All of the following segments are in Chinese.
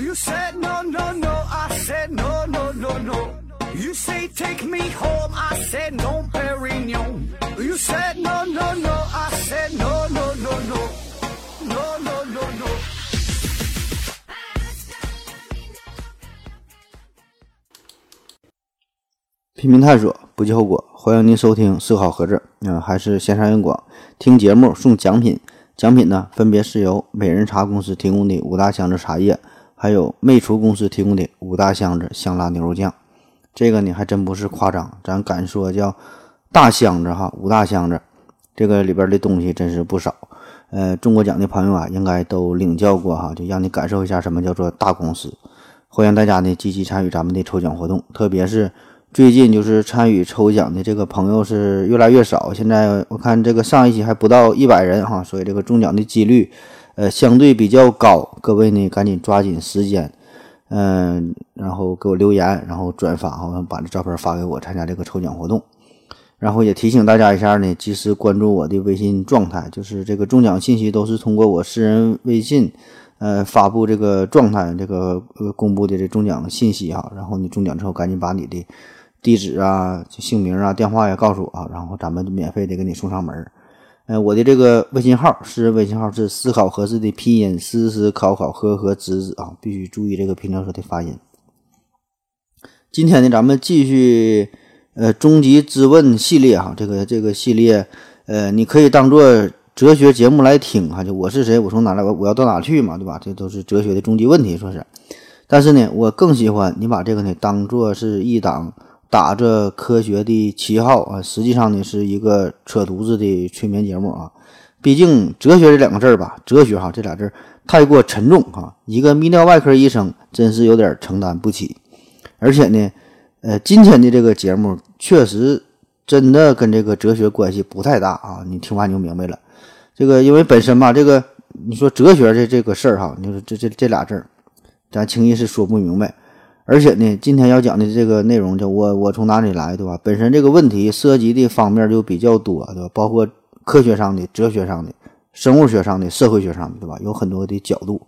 You said no, no, no. I said no, no, no, no. You say take me home. I said no, Perignon. You said no, no, no. I said no, no, no, no. No, no, no, no. 拼命探索，不计后果。欢迎您收听思考盒子，嗯、还是线上硬广，听节目送奖品。奖品呢，分别是由美人茶公司提供的五大箱子茶叶，还有魅厨公司提供的五大箱子香辣牛肉酱。这个呢，还真不是夸张，咱敢说叫大箱子哈，五大箱子，这个里边的东西真是不少。呃，中国奖的朋友啊，应该都领教过哈，就让你感受一下什么叫做大公司。欢迎大家呢积极参与咱们的抽奖活动，特别是最近就是参与抽奖的这个朋友是越来越少，现在我看这个上一期还不到一百人哈，所以这个中奖的几率呃相对比较高。各位呢赶紧抓紧时间，嗯、然后给我留言，然后转发哈，把这照片发给我，参加这个抽奖活动。然后也提醒大家一下呢，及时关注我的微信状态，就是这个中奖信息都是通过我私人微信。呃，发布这个状态，这个呃公布的这中奖信息哈，然后你中奖之后赶紧把你的地址啊、姓名啊、电话呀告诉我啊，然后咱们就免费的给你送上门。呃，我的这个微信号是微信号是思考盒子的拼音，思思考考呵呵子子啊，必须注意这个平翘舌的发音。今天呢，咱们继续呃终极之问系列哈，这个这个系列呃，你可以当做哲学节目来听哈，就我是谁，我从哪来，我我要到哪去嘛，对吧？这都是哲学的终极问题，说是。但是呢，我更喜欢你把这个呢当做是一档打着科学的旗号啊，实际上呢是一个扯犊子的催眠节目啊。毕竟哲学这两个字儿吧，哲学哈这俩字儿太过沉重哈，一个泌尿外科医生真是有点承担不起。而且呢，呃，今天的这个节目确实真的跟这个哲学关系不太大啊，你听完你就明白了。这个因为本身吧，这个你说哲学这这个事儿哈，你说这这这俩字儿，咱轻易是说不明白。而且呢，今天要讲的这个内容，就我我从哪里来，对吧？本身这个问题涉及的方面就比较多，对吧？包括科学上的、哲学上的、生物学上的、社会学上的，对吧？有很多的角度。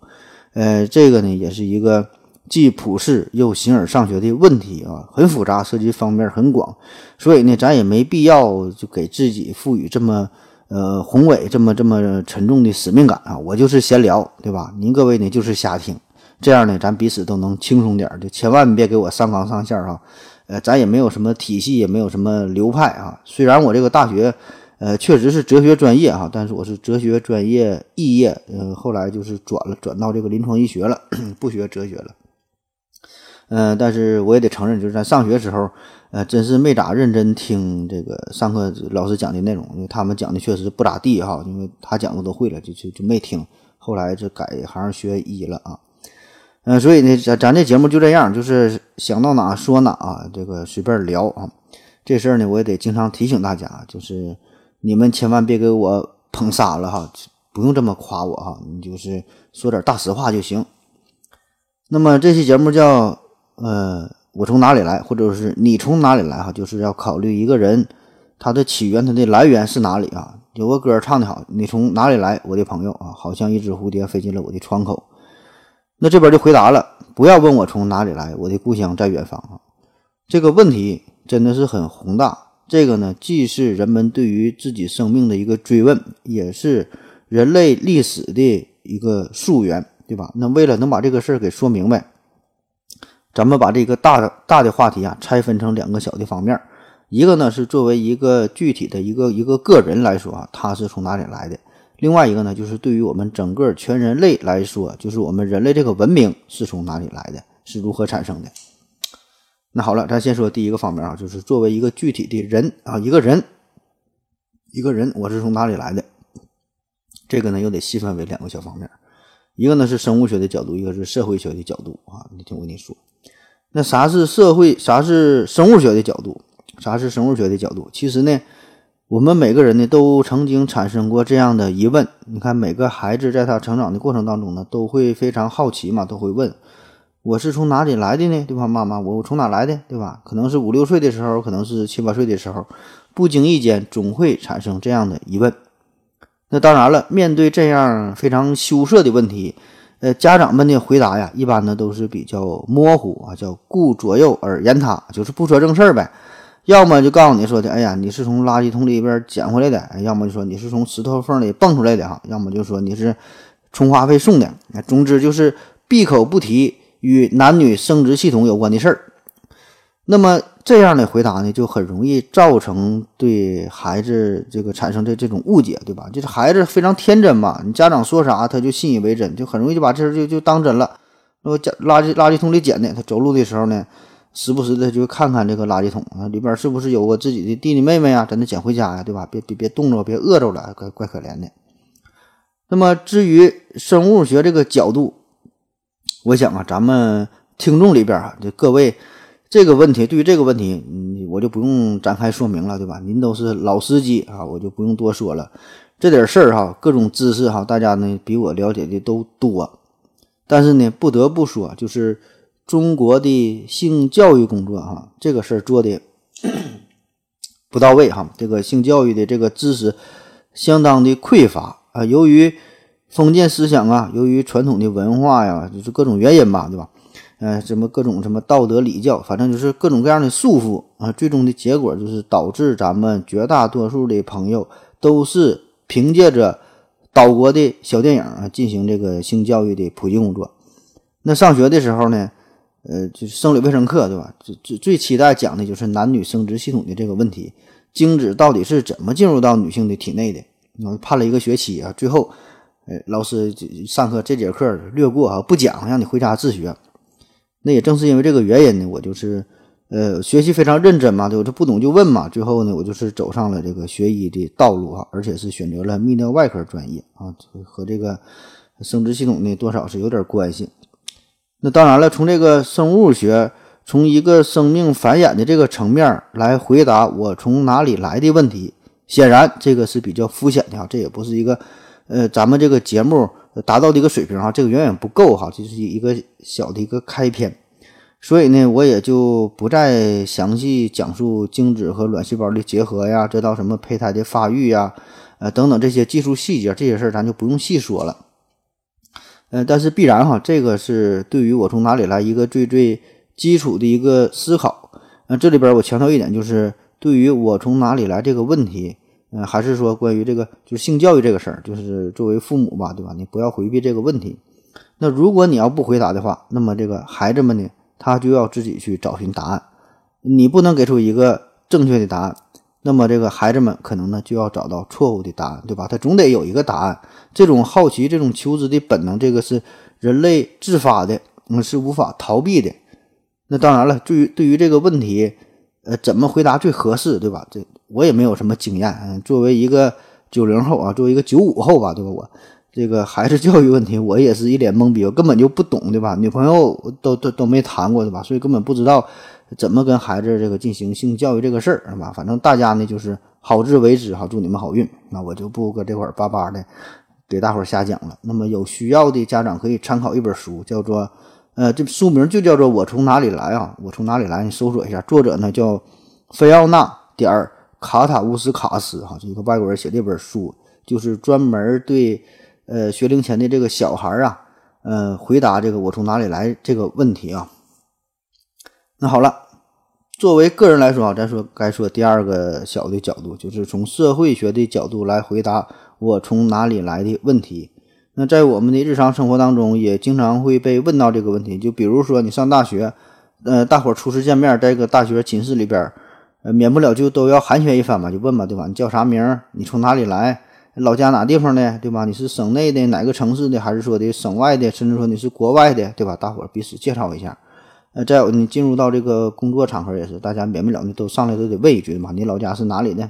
呃，这个呢，也是一个既普世又形而上学的问题啊，很复杂，涉及方面很广。所以呢，咱也没必要就给自己赋予这么。呃，宏伟这么这么沉重的使命感啊，我就是闲聊，对吧？您各位呢就是瞎听，这样呢，咱彼此都能轻松点，就千万别给我上纲上线儿哈。呃，咱也没有什么体系，也没有什么流派啊。虽然我这个大学，呃，确实是哲学专业哈，但是我是哲学专业肄业，呃，后来就是转了，转到这个临床医学了，不学哲学了。嗯，但是我也得承认，就是在上学时候，呃，真是没咋认真听这个上课老师讲的内容，因为他们讲的确实不咋地哈，因为他讲的都会了，就就就没听。后来这改行学医了啊，嗯，所以呢，咱咱这节目就这样，就是想到哪说哪啊，这个随便聊啊。这事儿呢，我也得经常提醒大家，就是你们千万别给我捧杀了哈，不用这么夸我哈，你就是说点大实话就行。那么这期节目叫。呃，我从哪里来，或者是你从哪里来哈，就是要考虑一个人他的起源，他的来源是哪里啊？有个歌唱的好，你从哪里来，我的朋友啊，好像一只蝴蝶飞进了我的窗口。那这边就回答了，不要问我从哪里来，我的故乡在远方啊。这个问题真的是很宏大，这个呢，既是人们对于自己生命的一个追问，也是人类历史的一个溯源，对吧？那为了能把这个事儿给说明白。咱们把这个大的大的话题啊拆分成两个小的方面，一个呢是作为一个具体的一个一个个人来说啊，他是从哪里来的；另外一个呢，就是对于我们整个全人类来说，就是我们人类这个文明是从哪里来的，是如何产生的。那好了，咱先说第一个方面啊，就是作为一个具体的人啊，一个人，一个人，我是从哪里来的？这个呢又得细分为两个小方面，一个呢是生物学的角度，一个是社会学的角度啊。你听我跟你说。那啥是社会？啥是生物学的角度？啥是生物学的角度？其实呢，我们每个人呢都曾经产生过这样的疑问。你看，每个孩子在他成长的过程当中呢，都会非常好奇嘛，都会问：我是从哪里来的呢？对吧？妈妈，我从哪来的？对吧？可能是五六岁的时候，可能是七八岁的时候，不经意间总会产生这样的疑问。那当然了，面对这样非常羞涩的问题。呃，家长们的回答呀，一般呢都是比较模糊啊，叫顾左右而言他，就是不说正事儿呗。要么就告诉你说的，哎呀，你是从垃圾桶里边捡回来的；要么就说你是从石头缝里蹦出来的哈；要么就说你是充话费送的。总之就是闭口不提与男女生殖系统有关的事儿。那么这样的回答呢，就很容易造成对孩子这个产生的这种误解，对吧？就是孩子非常天真嘛，你家长说啥他就信以为真，就很容易就把这事就就当真了。那么家垃圾垃圾桶里捡的，他走路的时候呢，时不时的就看看这个垃圾桶啊，里边是不是有我自己的弟弟妹妹啊，在那捡回家呀，对吧？别别别冻着，别饿着了，怪怪可怜的。那么至于生物学这个角度，我想啊，咱们听众里边啊，就各位。这个问题，对于这个问题，嗯，我就不用展开说明了，对吧？您都是老司机啊，我就不用多说了。这点事儿哈，各种知识哈，大家呢比我了解的都多。但是呢，不得不说，就是中国的性教育工作哈，这个事儿做的 不到位哈。这个性教育的这个知识相当的匮乏啊。由于封建思想啊，由于传统的文化呀，就是各种原因吧，对吧？呃，什么各种什么道德礼教，反正就是各种各样的束缚啊。最终的结果就是导致咱们绝大多数的朋友都是凭借着岛国的小电影啊进行这个性教育的普及工作。那上学的时候呢，呃，就是生理卫生课，对吧？最最最期待讲的就是男女生殖系统的这个问题，精子到底是怎么进入到女性的体内的？我判了一个学期啊，最后，呃，老师上课这节课略过啊，不讲，让你回家自学。那也正是因为这个原因呢，我就是，呃，学习非常认真嘛，对我这不懂就问嘛。最后呢，我就是走上了这个学医的道路啊，而且是选择了泌尿外科专业啊，和这个生殖系统呢多少是有点关系。那当然了，从这个生物学，从一个生命繁衍的这个层面来回答我从哪里来的问题，显然这个是比较肤浅的哈，这也不是一个，呃，咱们这个节目。达到的一个水平哈，这个远远不够哈，这是一个小的一个开篇，所以呢，我也就不再详细讲述精子和卵细胞的结合呀，这到什么胚胎的发育呀，呃等等这些技术细节，这些事儿咱就不用细说了。呃，但是必然哈，这个是对于我从哪里来一个最最基础的一个思考。那这里边我强调一点，就是对于我从哪里来这个问题。嗯，还是说关于这个就是性教育这个事儿，就是作为父母吧，对吧？你不要回避这个问题。那如果你要不回答的话，那么这个孩子们呢，他就要自己去找寻答案。你不能给出一个正确的答案，那么这个孩子们可能呢就要找到错误的答案，对吧？他总得有一个答案。这种好奇、这种求知的本能，这个是人类自发的，嗯，是无法逃避的。那当然了，对于对于这个问题，呃，怎么回答最合适，对吧？这。我也没有什么经验，嗯，作为一个九零后啊，作为一个九五后吧，对吧？我这个孩子 教育问题，我也是一脸懵逼，我根本就不懂，对吧？女朋友都都都没谈过，对吧？所以根本不知道怎么跟孩子这个进行性教育这个事儿，是吧？反正大家呢就是好自为之，哈，祝你们好运。那我就不搁这块儿叭叭的给大伙儿瞎讲了。那么有需要的家长可以参考一本书，叫做呃，这书名就叫做《我从哪里来》啊，我从哪里来？你搜索一下，作者呢叫菲奥娜点儿。卡塔乌斯卡斯哈，这一个外国人写这本书，就是专门对呃学龄前的这个小孩啊，呃回答这个我从哪里来这个问题啊。那好了，作为个人来说啊，咱说该说第二个小的角度，就是从社会学的角度来回答我从哪里来的问题。那在我们的日常生活当中，也经常会被问到这个问题，就比如说你上大学，呃，大伙初次见面，在一个大学寝室里边。呃，免不了就都要寒暄一番嘛，就问吧，对吧？你叫啥名？你从哪里来？老家哪地方的，对吧？你是省内的哪个城市的，还是说的省外的，甚至说你是国外的，对吧？大伙彼此介绍一下。呃，再有你进入到这个工作场合也是，大家免不了你都上来都得问一句嘛，你老家是哪里的？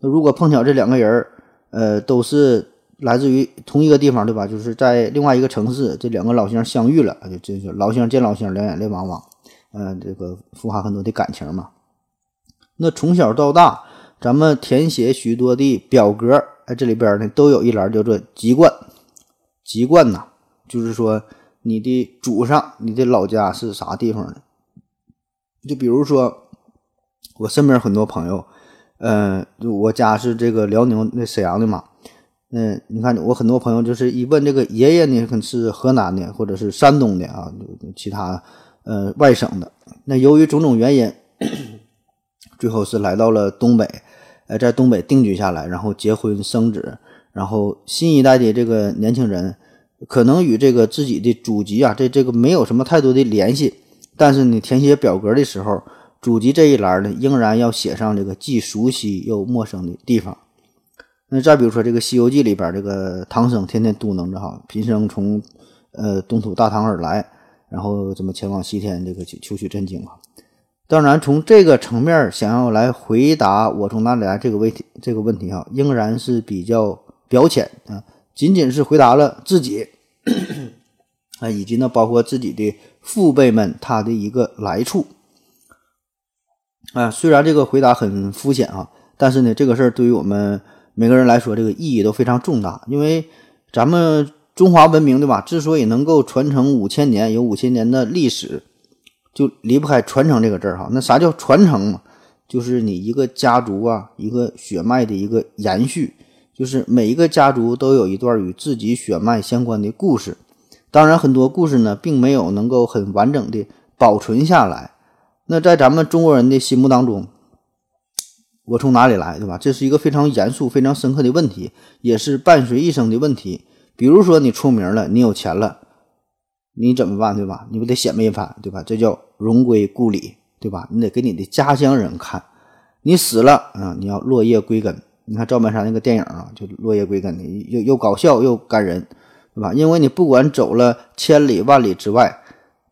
那如果碰巧这两个人，呃，都是来自于同一个地方，对吧？就是在另外一个城市，这两个老乡相遇了，就这就老乡见老乡，两眼泪汪汪，嗯，这个富含很多的感情嘛。那从小到大，咱们填写许多的表格，哎，这里边呢都有一栏叫做籍贯。籍贯呐，就是说你的祖上、你的老家是啥地方的。就比如说，我身边很多朋友，嗯，我家是这个辽宁那沈阳的嘛，嗯，你看我很多朋友就是一问这个爷爷呢，可是河南的或者是山东的啊，其他呃外省的。那由于种种原因，最后是来到了东北，呃，在东北定居下来，然后结婚生子，然后新一代的这个年轻人可能与这个自己的祖籍啊，这这个没有什么太多的联系，但是你填写表格的时候，祖籍这一栏呢，仍然要写上这个既熟悉又陌生的地方。那再比如说这个《西游记》里边，这个唐僧天天嘟囔着哈，贫僧从呃东土大唐而来，然后怎么前往西天这个求取真经啊。当然，从这个层面想要来回答我从哪里来这个问题，这个问题哈，仍然是比较表浅啊，仅仅是回答了自己 啊，以及呢包括自己的父辈们他的一个来处啊。虽然这个回答很肤浅啊，但是呢，这个事儿对于我们每个人来说，这个意义都非常重大，因为咱们中华文明对吧，之所以能够传承五千年，有五千年的历史。就离不开传承这个字儿哈，那啥叫传承嘛？就是你一个家族啊，一个血脉的一个延续，就是每一个家族都有一段与自己血脉相关的故事。当然，很多故事呢，并没有能够很完整的保存下来。那在咱们中国人的心目当中，我从哪里来，对吧？这是一个非常严肃、非常深刻的问题，也是伴随一生的问题。比如说，你出名了，你有钱了。你怎么办，对吧？你不得显摆一番，对吧？这叫荣归故里，对吧？你得给你的家乡人看。你死了啊，你要落叶归根。你看赵本山那个电影啊，就落叶归根的，又又搞笑又感人，对吧？因为你不管走了千里万里之外，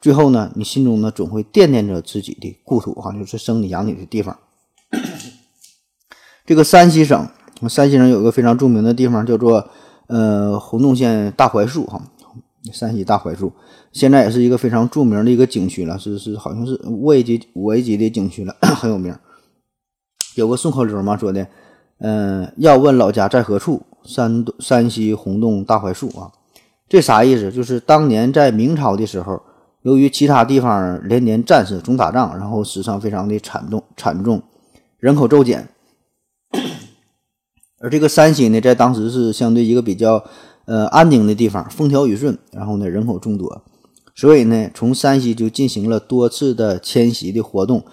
最后呢，你心中呢总会惦念着自己的故土，哈，就是生你养你的地方。这个山西省，山西省有个非常著名的地方，叫做呃洪洞县大槐树，哈。山西大槐树现在也是一个非常著名的一个景区了，是是好像是五 A 级五 A 级的景区了，很有名。有个顺口溜嘛，说的，嗯，要问老家在何处？山山西洪洞大槐树啊，这啥意思？就是当年在明朝的时候，由于其他地方连年战事总打仗，然后死伤非常的惨重惨重，人口骤减，而这个山西呢，在当时是相对一个比较。呃，安定的地方，风调雨顺，然后呢，人口众多，所以呢，从山西就进行了多次的迁徙的活动。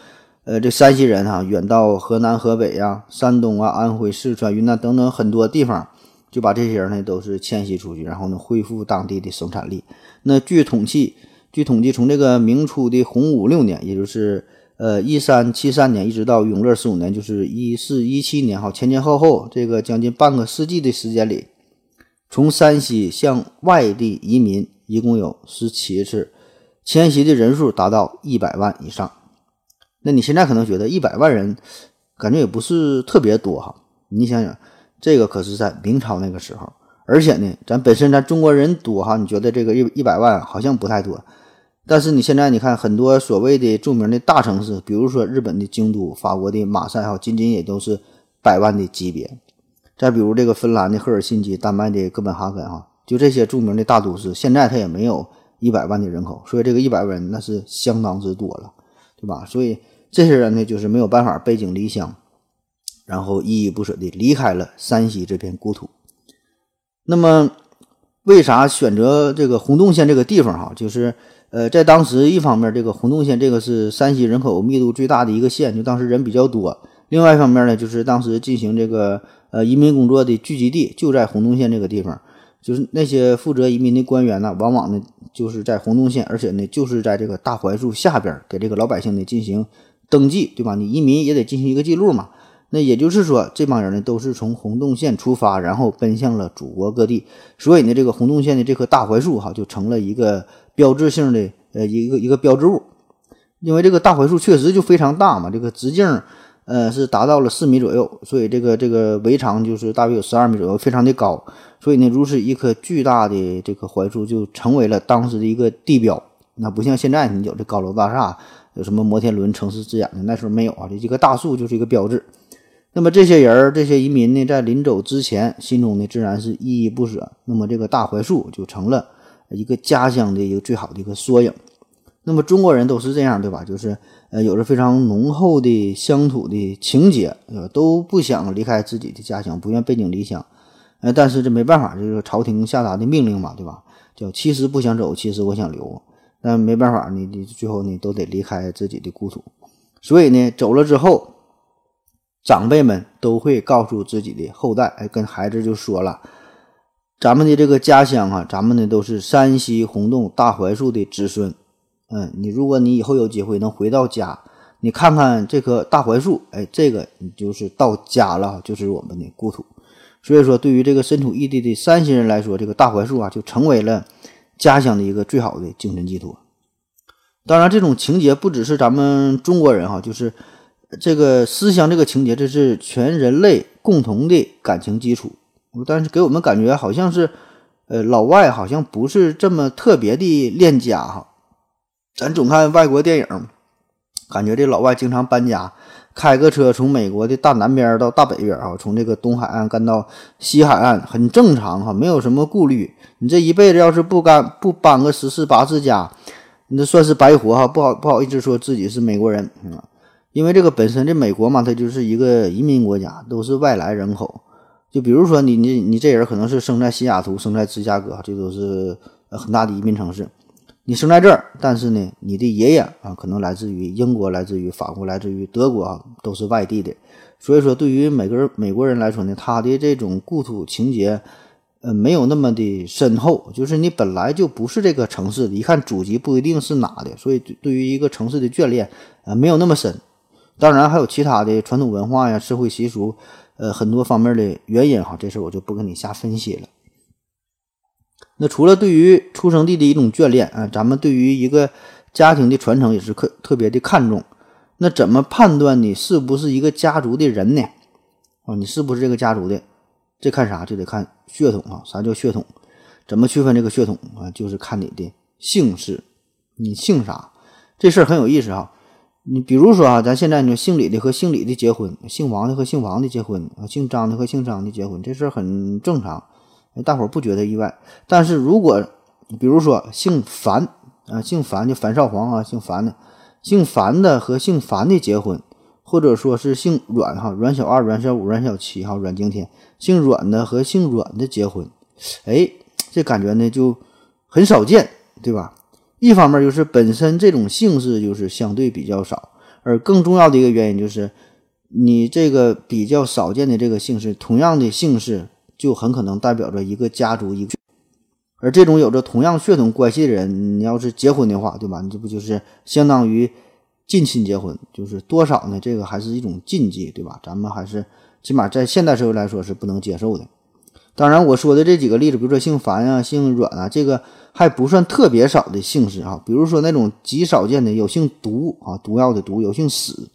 呃，这山西人哈，远到河南、河北呀、山东啊、安徽、四川、云南等等很多地方，就把这些人呢都是迁徙出去，然后呢，恢复当地的生产力。那据统计，据统计，从这个明初的洪武六年，也就是呃一三七三年，一直到永乐十五年，就是一四一七年，哈，前前后后这个将近半个世纪的时间里。从山西向外地移民一共有十七次，迁徙的人数达到一百万以上。那你现在可能觉得一百万人感觉也不是特别多哈？你想想，这个可是在明朝那个时候，而且呢，咱本身咱中国人多哈，你觉得这个一一百万好像不太多，但是你现在你看很多所谓的著名的大城市，比如说日本的京都、法国的马赛哈，仅仅也都是百万的级别。再比如这个芬兰的赫尔辛基、丹麦的哥本哈根，哈，就这些著名的大都市，现在它也没有一百万的人口，所以这个一百万人那是相当之多了，对吧？所以这些人呢，就是没有办法背井离乡，然后依依不舍地离开了山西这片故土。那么，为啥选择这个洪洞县这个地方？哈，就是呃，在当时一方面，这个洪洞县这个是山西人口密度最大的一个县，就当时人比较多；另外一方面呢，就是当时进行这个。呃，移民工作的聚集地就在洪洞县这个地方，就是那些负责移民的官员呢，往往呢就是在洪洞县，而且呢就是在这个大槐树下边给这个老百姓呢进行登记，对吧？你移民也得进行一个记录嘛。那也就是说，这帮人呢都是从洪洞县出发，然后奔向了祖国各地。所以呢，这个洪洞县的这棵大槐树哈，就成了一个标志性的呃一个一个标志物，因为这个大槐树确实就非常大嘛，这个直径。呃，是达到了四米左右，所以这个这个围长就是大约有十二米左右，非常的高。所以呢，如此一棵巨大的这棵槐树就成为了当时的一个地标。那不像现在，你有这高楼大厦，有什么摩天轮、城市之眼的，那时候没有啊。这一棵大树就是一个标志。那么这些人这些移民呢，在临走之前，心中呢自然是依依不舍。那么这个大槐树就成了一个家乡的一个最好的一个缩影。那么中国人都是这样，对吧？就是。呃，有着非常浓厚的乡土的情结，呃，都不想离开自己的家乡，不愿背井离乡。呃，但是这没办法，这个朝廷下达的命令嘛，对吧？叫其实不想走，其实我想留，但没办法，你你最后你都得离开自己的故土，所以呢，走了之后，长辈们都会告诉自己的后代，哎，跟孩子就说了，咱们的这个家乡啊，咱们呢都是山西洪洞大槐树的子孙，嗯，你如果你以后有机会能回到家，你看看这棵大槐树，哎，这个你就是到家了，就是我们的故土。所以说，对于这个身处异地的山西人来说，这个大槐树啊，就成为了家乡的一个最好的精神寄托。当然，这种情节不只是咱们中国人哈，就是这个思乡这个情节，这是全人类共同的感情基础。但是给我们感觉好像是，呃，老外好像不是这么特别的恋家哈。咱总看外国电影，感觉这老外经常搬家。开个车从美国的大南边到大北边啊，从这个东海岸干到西海岸，很正常哈，没有什么顾虑。你这一辈子要是不干不搬个十次八次家，你这算是白活哈。不好不好意思说自己是美国人啊，因为这个本身这美国嘛，它就是一个移民国家，都是外来人口。就比如说你你你这人可能是生在西雅图，生在芝加哥，这都是很大的移民城市。你生在这儿，但是呢，你的爷爷啊，可能来自于英国，来自于法国，来自于德国啊，都是外地的。所以说，对于每个人美国人来说呢，他的这种故土情节，呃，没有那么的深厚。就是你本来就不是这个城市的，一看祖籍不一定是哪的，所以对于一个城市的眷恋，呃，没有那么深。当然还有其他的传统文化呀、社会习俗，呃，很多方面的原因哈，这事我就不跟你瞎分析了。那除了对于出生地的一种眷恋啊，咱们对于一个家庭的传承也是特特别的看重。那怎么判断你是不是一个家族的人呢？啊，你是不是这个家族的？这看啥？就得看血统啊。啥叫血统？怎么区分这个血统啊？就是看你的姓氏，你姓啥？这事儿很有意思哈。你比如说啊，咱现在你说姓李的和姓李的结婚，姓王的和姓王的结婚啊，姓张的和姓张的结婚，这事儿很正常。大伙不觉得意外，但是如果比如说姓樊啊，姓樊就樊少皇啊，姓樊的，姓樊的和姓樊的结婚，或者说是姓阮哈，阮小二、阮小五、阮小七哈，阮经天，姓阮的和姓阮的结婚，哎，这感觉呢就很少见，对吧？一方面就是本身这种姓氏就是相对比较少，而更重要的一个原因就是你这个比较少见的这个姓氏，同样的姓氏。就很可能代表着一个家族一个，而这种有着同样血统关系的人，你要是结婚的话，对吧？你这不就是相当于近亲结婚？就是多少呢？这个还是一种禁忌，对吧？咱们还是起码在现代社会来说是不能接受的。当然，我说的这几个例子，比如说姓樊啊、姓阮啊，这个还不算特别少的姓氏啊。比如说那种极少见的，有姓毒啊，毒药的毒；有姓死，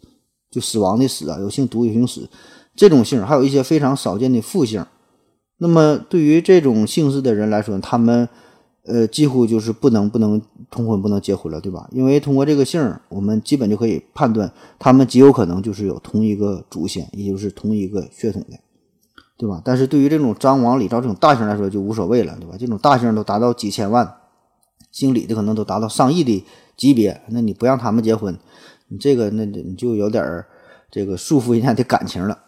就死亡的死啊；有姓毒，有姓死，这种姓，还有一些非常少见的复姓。那么对于这种姓氏的人来说，他们，呃，几乎就是不能不能通婚，不能结婚了，对吧？因为通过这个姓，我们基本就可以判断，他们极有可能就是有同一个祖先，也就是同一个血统的，对吧？但是对于这种张王李赵这种大姓来说就无所谓了，对吧？这种大姓都达到几千万，姓李的可能都达到上亿的级别，那你不让他们结婚，你这个那你就有点儿这个束缚人家的感情了。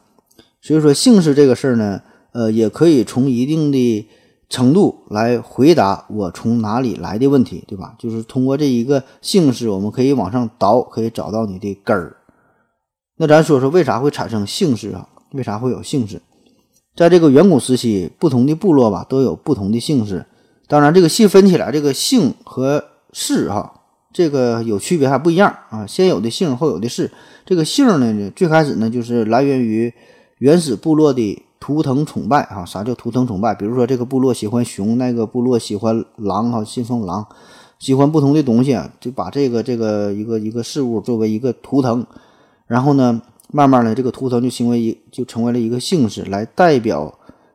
所以说姓氏这个事儿呢。呃，也可以从一定的程度来回答我从哪里来的问题，对吧？就是通过这一个姓氏，我们可以往上倒，可以找到你的根儿。那咱说说为啥会产生姓氏啊？为啥会有姓氏？在这个远古时期，不同的部落吧都有不同的姓氏。当然，这个细分起来，这个姓和氏哈，这个有区别还不一样啊。先有的姓，后有的氏。这个姓呢，最开始呢就是来源于原始部落的。图腾崇拜啊，啥叫图腾崇拜？比如说这个部落喜欢熊，那个部落喜欢狼哈，信奉狼，喜欢不同的东西，就把这个这个一个一个事物作为一个图腾，然后呢，慢慢的这个图腾就成为一就成为了一个姓氏，来代表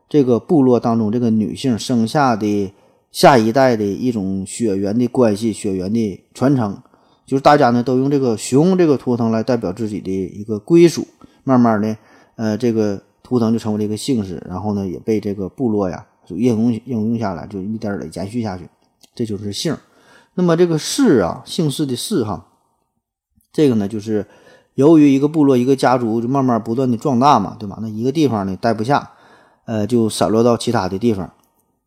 这个部落当中这个女性生下的下一代的一种血缘的关系，血缘的传承，就是大家呢都用这个熊这个图腾来代表自己的一个归属，慢慢的，呃，这个。图腾就成为了一个姓氏，然后呢，也被这个部落呀就应用应用下来，就一点点延续下去，这就是姓。那么这个氏啊，姓氏的氏哈，这个呢，就是由于一个部落一个家族就慢慢不断的壮大嘛，对吧？那一个地方呢待不下，呃，就散落到其他的地方。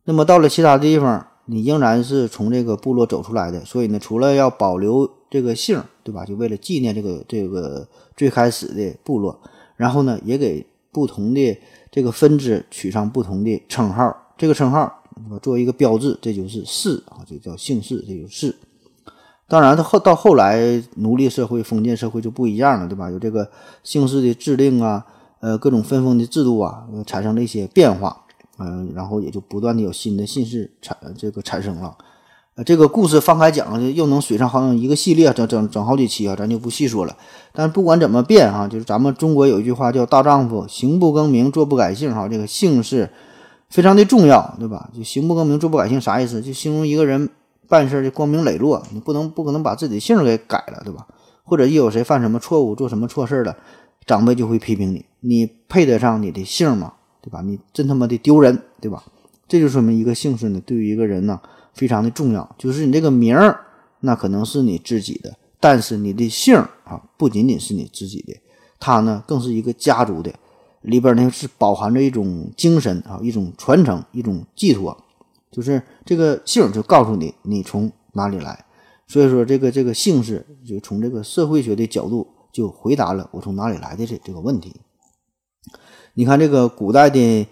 那么到了其他的地方，你仍然是从这个部落走出来的，所以呢，除了要保留这个姓，对吧？就为了纪念这个这个最开始的部落，然后呢，也给不同的这个分支取上不同的称号。这个称号作为一个标志，这就是氏啊，就叫姓氏，这就是氏。当然，到后到后来，奴隶社会、封建社会就不一样了，对吧？有这个姓氏的制定啊，呃，各种分封的制度啊，产生了一些变化，嗯，然后也就不断的有新的姓氏产这个产生了。呃，这个故事放开讲，又能水上好像一个系列，整整整好几期啊，咱就不细说了。但不管怎么变哈，就是咱们中国有一句话叫“大丈夫行不更名，坐不改姓”哈，这个姓氏非常的重要，对吧？就行不更名，坐不改姓啥意思？就形容一个人。办事的光明磊落，你不能不可能把自己的姓给改了，对吧？或者一有谁犯什么错误，做什么错事了，长辈就会批评你，你配得上你的姓吗？对吧？你真他妈的丢人，对吧？这就说明一个姓氏呢，对于一个人呢，非常的重要。就是你这个名儿，那可能是你自己的，但是你的姓啊，不仅仅是你自己的，它呢，更是一个家族的，里边呢是包含着一种精神啊，一种传承，一种寄托。就是这个姓就告诉你你从哪里来，所以说这个这个姓氏就从这个社会学的角度就回答了我从哪里来的这这个问题。你看这个古代的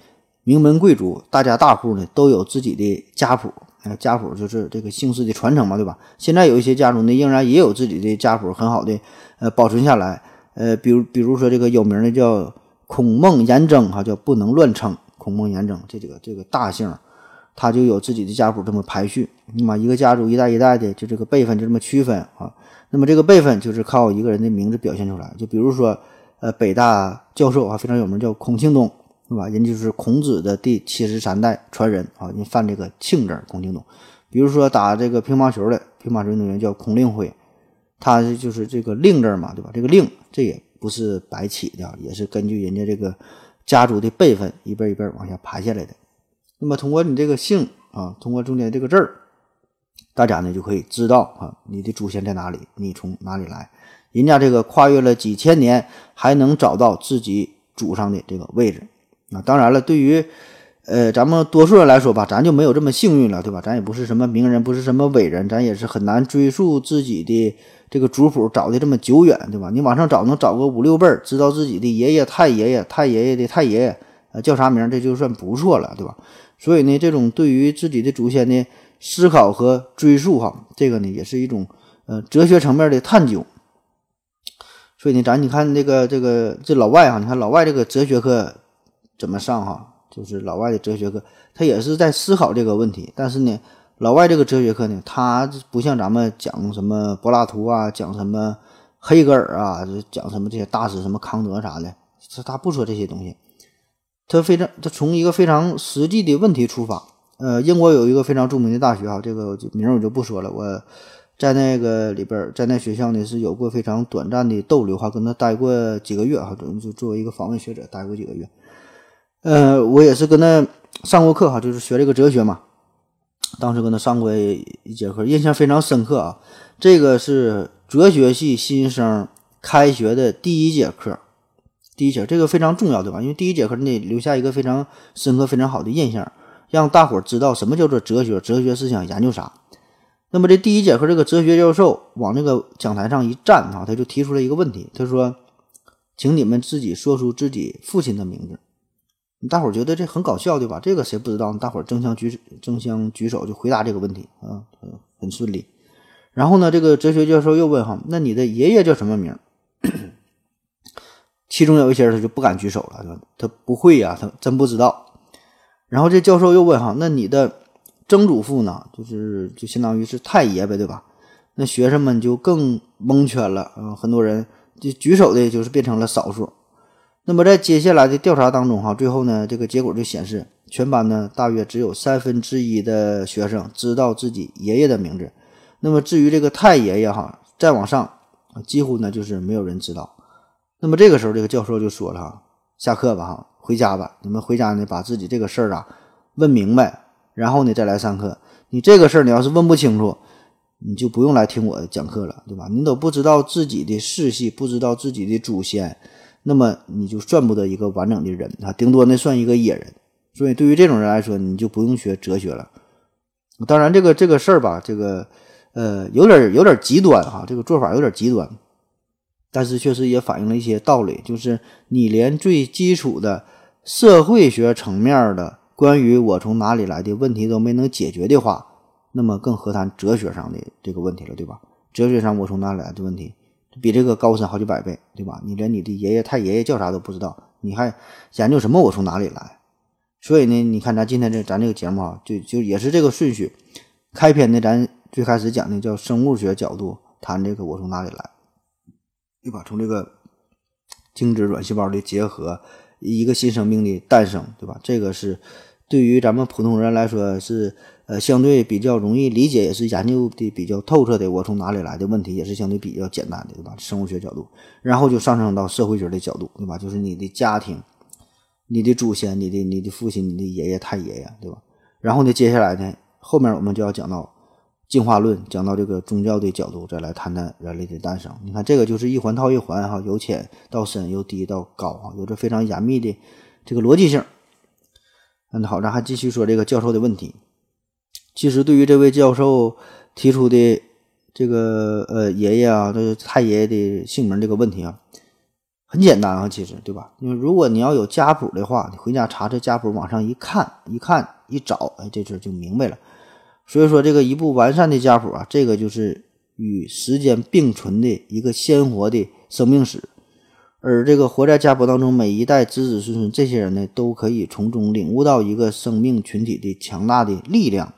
名门贵族大家大户呢都有自己的家谱，家谱就是这个姓氏的传承嘛，对吧？现在有一些家族呢仍然也有自己的家谱，很好的呃保存下来，呃比如比如说这个有名的叫孔孟颜征哈，叫不能乱称孔孟颜征这几个这个大姓。他就有自己的家谱这么排序，那么一个家族一代一代的就这个辈分就这么区分啊。那么这个辈分就是靠一个人的名字表现出来。就比如说，呃，北大教授啊非常有名，叫孔庆东，是吧？人就是孔子的第七十三代传人啊，人犯这个庆字，孔庆东。比如说打这个乒乓球的乒乓球运动员叫孔令辉，他就是这个令字嘛，对吧？这个令这也不是白起的，也是根据人家这个家族的辈分一辈一辈往下排下来的。那么通过你这个姓啊，通过中间这个字儿，大家呢就可以知道啊，你的祖先在哪里，你从哪里来。人家这个跨越了几千年，还能找到自己祖上的这个位置啊。当然了，对于呃咱们多数人来说吧，咱就没有这么幸运了，对吧？咱也不是什么名人，不是什么伟人，咱也是很难追溯自己的这个族谱找的这么久远，对吧？你往上找能找个五六辈，知道自己的爷爷、太爷爷、太爷爷的太爷爷，呃叫啥名，这就算不错了，对吧？所以呢，这种对于自己的祖先的思考和追溯，哈，这个呢也是一种呃哲学层面的探究。所以呢，咱你看这个这个这老外哈，你看老外这个哲学课怎么上哈？就是老外的哲学课，他也是在思考这个问题。但是呢，老外这个哲学课呢，他不像咱们讲什么柏拉图啊，讲什么黑格尔啊，讲什么这些大师，什么康德啥的，他他不说这些东西。他非常，他从一个非常实际的问题出发。呃，英国有一个非常著名的大学哈，这个名我就不说了。我在那个里边，在那学校呢是有过非常短暂的逗留哈，跟他待过几个月哈，就作为一个访问学者待过几个月。呃，我也是跟他上过课哈，就是学这个哲学嘛。当时跟他上过一节课，印象非常深刻啊。这个是哲学系新生开学的第一节课。第一节这个非常重要，对吧？因为第一节课你得留下一个非常深刻、非常好的印象，让大伙儿知道什么叫做哲学，哲学思想研究啥。那么这第一节课，这个哲学教授往那个讲台上一站啊，他就提出了一个问题，他说：“请你们自己说出自己父亲的名字。”大伙儿觉得这很搞笑，对吧？这个谁不知道？大伙儿争相举争相举手就回答这个问题啊，很顺利。然后呢，这个哲学教授又问：“哈，那你的爷爷叫什么名？” 其中有一些人他就不敢举手了，他不会呀，他真不知道。然后这教授又问哈，那你的曾祖父呢？就是就相当于是太爷呗，对吧？那学生们就更蒙圈了，啊，很多人就举手的就是变成了少数。那么在接下来的调查当中哈，最后呢，这个结果就显示，全班呢大约只有三分之一的学生知道自己爷爷的名字。那么至于这个太爷爷哈，再往上，几乎呢就是没有人知道。那么这个时候，这个教授就说了：“哈，下课吧，哈，回家吧。你们回家呢，把自己这个事儿啊问明白，然后呢再来上课。你这个事儿你要是问不清楚，你就不用来听我讲课了，对吧？你都不知道自己的世系，不知道自己的祖先，那么你就算不得一个完整的人啊，顶多那算一个野人所以对于这种人来说，你就不用学哲学了。当然，这个这个事儿吧，这个呃，有点有点极端哈，这个做法有点极端，但是确实也反映了一些道理，就是你连最基础的社会学层面的关于我从哪里来的问题都没能解决的话，那么更何谈哲学上的这个问题了，对吧？哲学上我从哪里来的问题，比这个高深好几百倍，对吧？你连你的爷爷太爷爷叫啥都不知道，你还研究什么我从哪里来？所以呢，你看咱今天这咱这个节目啊，就就也是这个顺序。开篇呢，咱最开始讲的叫生物学角度谈这个我从哪里来，对吧？从这个精子卵细胞的结合，一个新生命的诞生，对吧？这个是对于咱们普通人来说是呃相对比较容易理解，也是研究的比较透彻的。我从哪里来的问题也是相对比较简单的，对吧？生物学角度，然后就上升到社会学的角度，对吧？就是你的家庭。你的祖先，你的你的父亲，你的爷爷太爷爷，对吧？然后呢，接下来呢，后面我们就要讲到进化论，讲到这个宗教的角度，再来谈谈人类的诞生。你看，这个就是一环套一环，哈，由浅到深，由低到高，啊，有着非常严密的这个逻辑性。那好，咱还继续说这个教授的问题。其实，对于这位教授提出的这个呃爷爷啊，这太爷爷的姓名这个问题啊。很简单啊，其实对吧？因为如果你要有家谱的话，你回家查这家谱，往上一看，一看一找，哎，这事就明白了。所以说，这个一部完善的家谱啊，这个就是与时间并存的一个鲜活的生命史。而这个活在家谱当中每一代子子孙孙，这些人呢，都可以从中领悟到一个生命群体的强大的力量。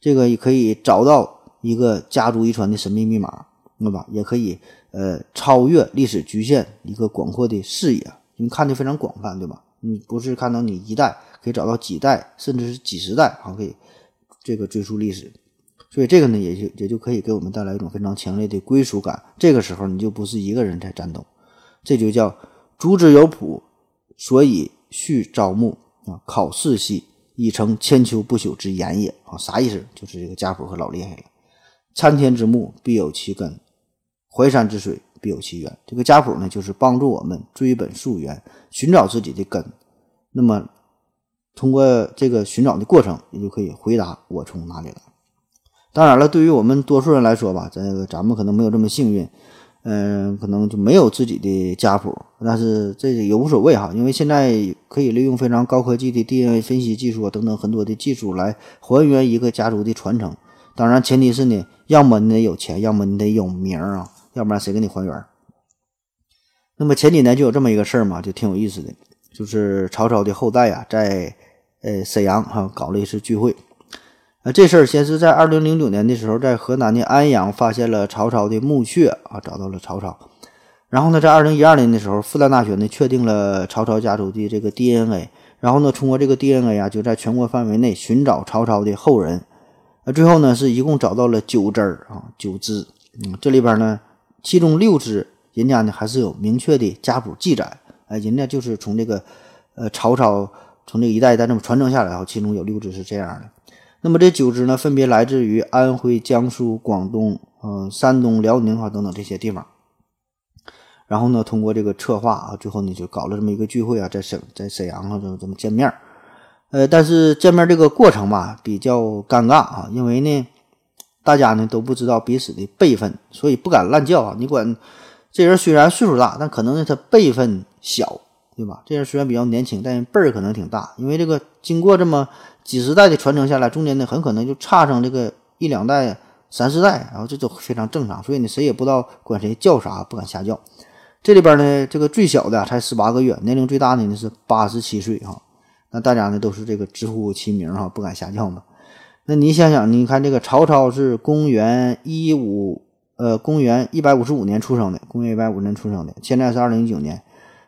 这个也可以找到一个家族遗传的神秘密码，对吧？也可以。呃，超越历史局限，一个广阔的视野，你看的非常广泛，对吧？你不是看到你一代，可以找到几代，甚至是几十代，啊，可以这个追溯历史。所以这个呢，也就也就可以给我们带来一种非常强烈的归属感。这个时候，你就不是一个人在战斗，这就叫足之有谱，所以续朝暮啊，考世系已成千秋不朽之言也啊，啥意思？就是这个家谱可老厉害了，参天之木必有其根。淮山之水必有其源，这个家谱呢，就是帮助我们追本溯源，寻找自己的根。那么，通过这个寻找的过程，也就可以回答我从哪里来。当然了，对于我们多数人来说吧，这个咱们可能没有这么幸运，嗯，可能就没有自己的家谱。但是这也无所谓哈，因为现在可以利用非常高科技的 DNA 分析技术啊等等很多的技术来还原一个家族的传承。当然，前提是呢，要么你得有钱，要么你得有名啊。要不然谁给你还原？那么前几年就有这么一个事儿嘛，就挺有意思的，就是曹操的后代啊，在呃沈阳哈搞了一次聚会。啊，这事儿先是在二零零九年的时候，在河南的安阳发现了曹操的墓穴啊，找到了曹操。然后呢，在二零一二年的时候，复旦大学呢确定了曹操家族的这个 DNA。然后呢，通过这个 DNA 啊，就在全国范围内寻找曹操的后人。呃，最后呢，是一共找到了九支啊，九支。嗯，这里边呢。其中六支，人家呢还是有明确的家谱记载，哎，人家就是从这个，呃，曹操从这一代一代这么传承下来，然后其中有六支是这样的。那么这九支呢，分别来自于安徽、江苏、广东、嗯、山东、辽宁啊等等这些地方。然后呢，通过这个策划啊，最后呢就搞了这么一个聚会啊，在沈在沈阳啊就这么见面。呃，但是见面这个过程吧比较尴尬啊，因为呢。大家呢都不知道彼此的辈分，所以不敢乱叫啊。你管这人虽然岁数大，但可能呢他辈分小，对吧？这人虽然比较年轻，但辈儿可能挺大。因为这个经过这么几十代的传承下来，中间呢很可能就差上这个一两代、三四代，然后这都非常正常。所以呢，谁也不知道管谁叫啥，不敢瞎叫。这里边呢，这个最小的才十八个月，年龄最大的呢是八十七岁哈。那大家呢都是这个直呼其名哈，不敢瞎叫嘛。那你想想，你看这个曹操是公元一五呃，公元一百五十五年出生的，公元一百五年出生的，现在是二零一九年，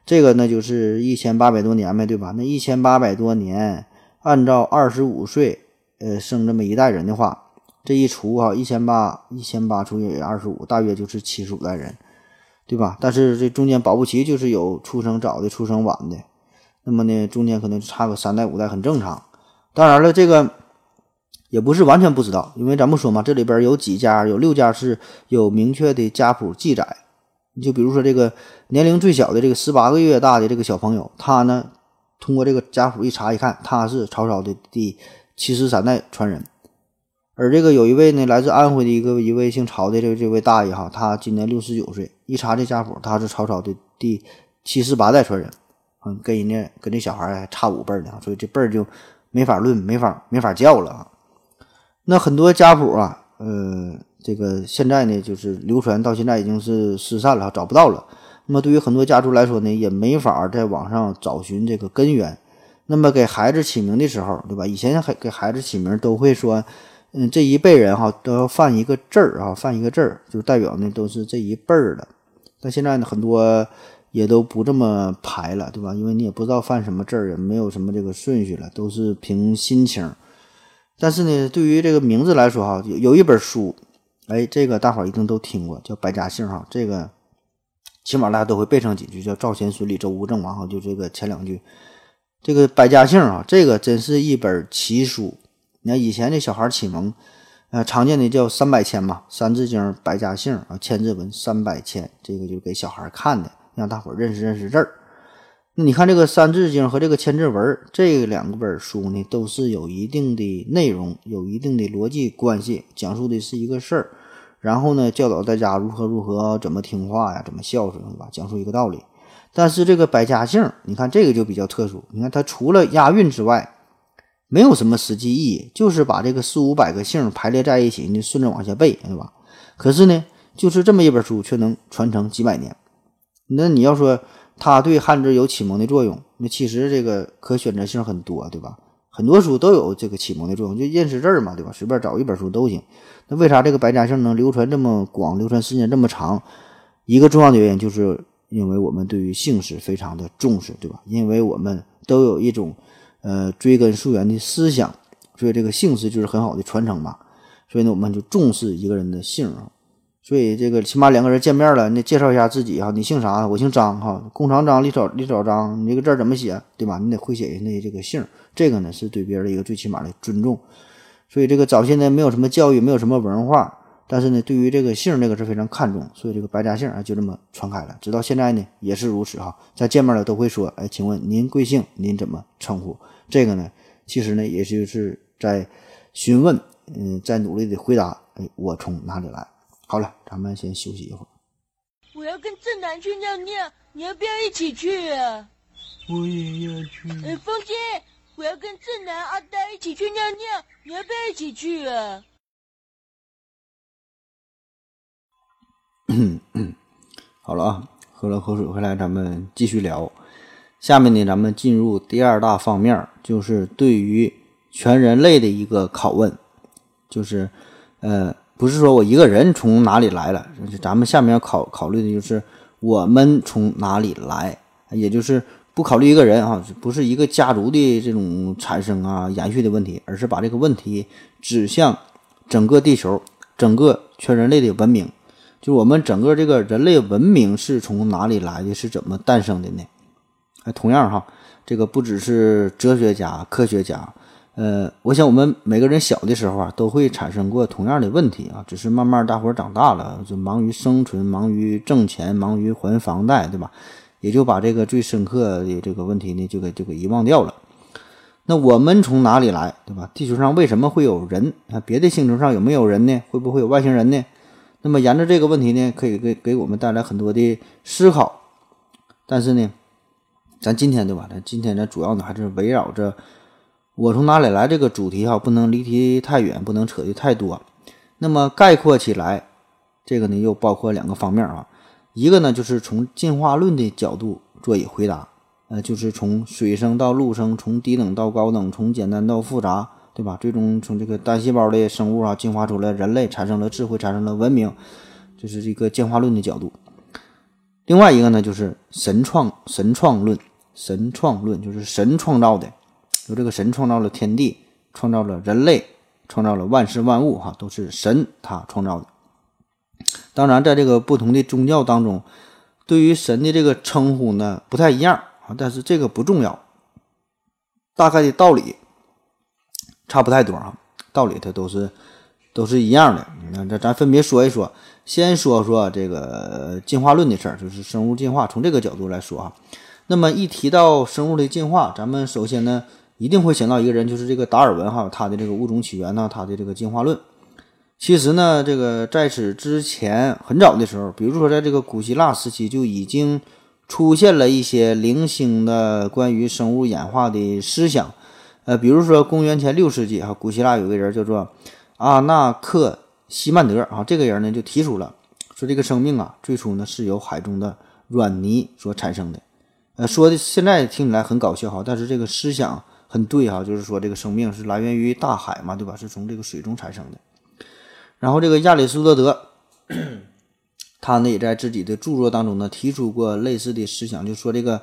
这个那就是一千八百多年呗，对吧？那一千八百多年，按照二十五岁呃生这么一代人的话，这一除啊，一千八一千八除以二十五，大约就是七十五代人，对吧？但是这中间保不齐就是有出生早的、出生晚的，那么呢，中间可能差个三代五代很正常。当然了，这个。也不是完全不知道，因为咱不说嘛，这里边有几家，有六家是有明确的家谱记载。你就比如说这个年龄最小的这个十八个月大的这个小朋友，他呢通过这个家谱一查一看，他是曹操的第七十三代传人。而这个有一位呢，来自安徽的一个一位姓曹的这这位大爷哈，他今年六十九岁，一查这家谱，他是曹操的第七十八代传人，嗯，跟人家跟这小孩还差五辈呢，所以这辈就没法论，没法没法叫了啊。那很多家谱啊，呃，这个现在呢，就是流传到现在已经是失散了，找不到了。那么对于很多家族来说呢，也没法在网上找寻这个根源。那么给孩子起名的时候，对吧？以前还给孩子起名都会说。嗯，这一辈人哈都要犯一个字儿啊，犯一个字儿，就代表呢都是这一辈儿的。但现在呢，很多也都不这么排了，对吧？因为你也不知道犯什么字儿，也没有什么这个顺序了，都是凭心情。但是呢，对于这个名字来说哈，有有一本书，哎，这个大伙一定都听过，叫《百家姓》哈，这个起码大家都会背上几句，叫“赵钱孙李周吴郑王”哈，就这个前两句。这个《百家姓》啊，这个真是一本奇书。你看以前的小孩启蒙，呃，常见的叫三百签嘛，《三字经》《百家姓》啊，千字文三百签，这个就给小孩看的，让大伙认识认识字儿。那你看这个《三字经》和这个千字文这两个本书呢，都是有一定的内容，有一定的逻辑关系，讲述的是一个事儿，然后呢，教导大家如何如何怎么听话呀，怎么孝顺，是吧？讲述一个道理。但是这个《百家姓》，你看这个就比较特殊，你看它除了押韵之外。没有什么实际意义，就是把这个四五百个姓排列在一起，你顺着往下背，对吧？可是呢，就是这么一本书，却能传承几百年。那你要说它对汉字有启蒙的作用，那其实这个可选择性很多，对吧？很多书都有这个启蒙的作用，就认识字儿嘛，对吧？随便找一本书都行。那为啥这个百家姓能流传这么广，流传时间这么长？一个重要的原因就是因为我们对于姓氏非常的重视，对吧？因为我们都有一种。呃，追根溯源的思想，所以这个姓氏就是很好的传承嘛。所以呢，我们就重视一个人的姓啊。所以这个起码两个人见面了，那介绍一下自己哈，你姓啥？我姓张哈，弓长张，李草李草张，你这个字怎么写？对吧？你得会写人家这个姓，这个呢是对别人的一个最起码的尊重。所以这个早些年没有什么教育，没有什么文化。但是呢，对于这个姓这个是非常看重，所以这个百家姓啊就这么传开了，直到现在呢也是如此哈。在见面了都会说，哎，请问您贵姓？您怎么称呼？这个呢，其实呢也就是在询问，嗯，在努力的回答，哎，我从哪里来？好了，咱们先休息一会儿。我要跟正南去尿尿，你要不要一起去啊？我也要去。哎，风心，我要跟正南、阿呆一起去尿尿，你要不要一起去啊？好了啊，喝了口水回来，咱们继续聊。下面呢，咱们进入第二大方面，就是对于全人类的一个拷问，就是呃，不是说我一个人从哪里来了，咱们下面要考考虑的就是我们从哪里来，也就是不考虑一个人啊，不是一个家族的这种产生啊延续的问题，而是把这个问题指向整个地球、整个全人类的文明。就我们整个这个人类文明是从哪里来的？是怎么诞生的呢？哎，同样哈，这个不只是哲学家、科学家，呃，我想我们每个人小的时候啊，都会产生过同样的问题啊，只是慢慢大伙儿长大了，就忙于生存、忙于挣钱、忙于还房贷，对吧？也就把这个最深刻的这个问题呢，就给就给遗忘掉了。那我们从哪里来，对吧？地球上为什么会有人？啊别的星球上有没有人呢？会不会有外星人呢？那么沿着这个问题呢，可以给给我们带来很多的思考。但是呢，咱今天对吧？咱今天咱主要呢还是围绕着我从哪里来这个主题哈，不能离题太远，不能扯的太多。那么概括起来，这个呢又包括两个方面啊。一个呢就是从进化论的角度做以回答，呃，就是从水生到陆生，从低等到高等，从简单到复杂。对吧？最终从这个单细胞的生物啊，进化出了人类，产生了智慧，产生了文明，这是这个进化论的角度。另外一个呢，就是神创神创论，神创论就是神创造的，有这个神创造了天地，创造了人类，创造了万事万物，哈，都是神他创造的。当然，在这个不同的宗教当中，对于神的这个称呼呢不太一样啊，但是这个不重要，大概的道理。差不太多啊，道理它都是都是一样的。那这咱分别说一说，先说说这个进化论的事儿，就是生物进化。从这个角度来说啊，那么一提到生物的进化，咱们首先呢一定会想到一个人，就是这个达尔文哈，他的这个物种起源呢，他的这个进化论。其实呢，这个在此之前很早的时候，比如说在这个古希腊时期就已经出现了一些零星的关于生物演化的思想。呃，比如说公元前六世纪哈，古希腊有个人叫做阿纳克西曼德啊，这个人呢就提出了说这个生命啊最初呢是由海中的软泥所产生的。呃，说的现在听起来很搞笑哈，但是这个思想很对哈，就是说这个生命是来源于大海嘛，对吧？是从这个水中产生的。然后这个亚里士多德，他呢也在自己的著作当中呢提出过类似的思想，就说这个，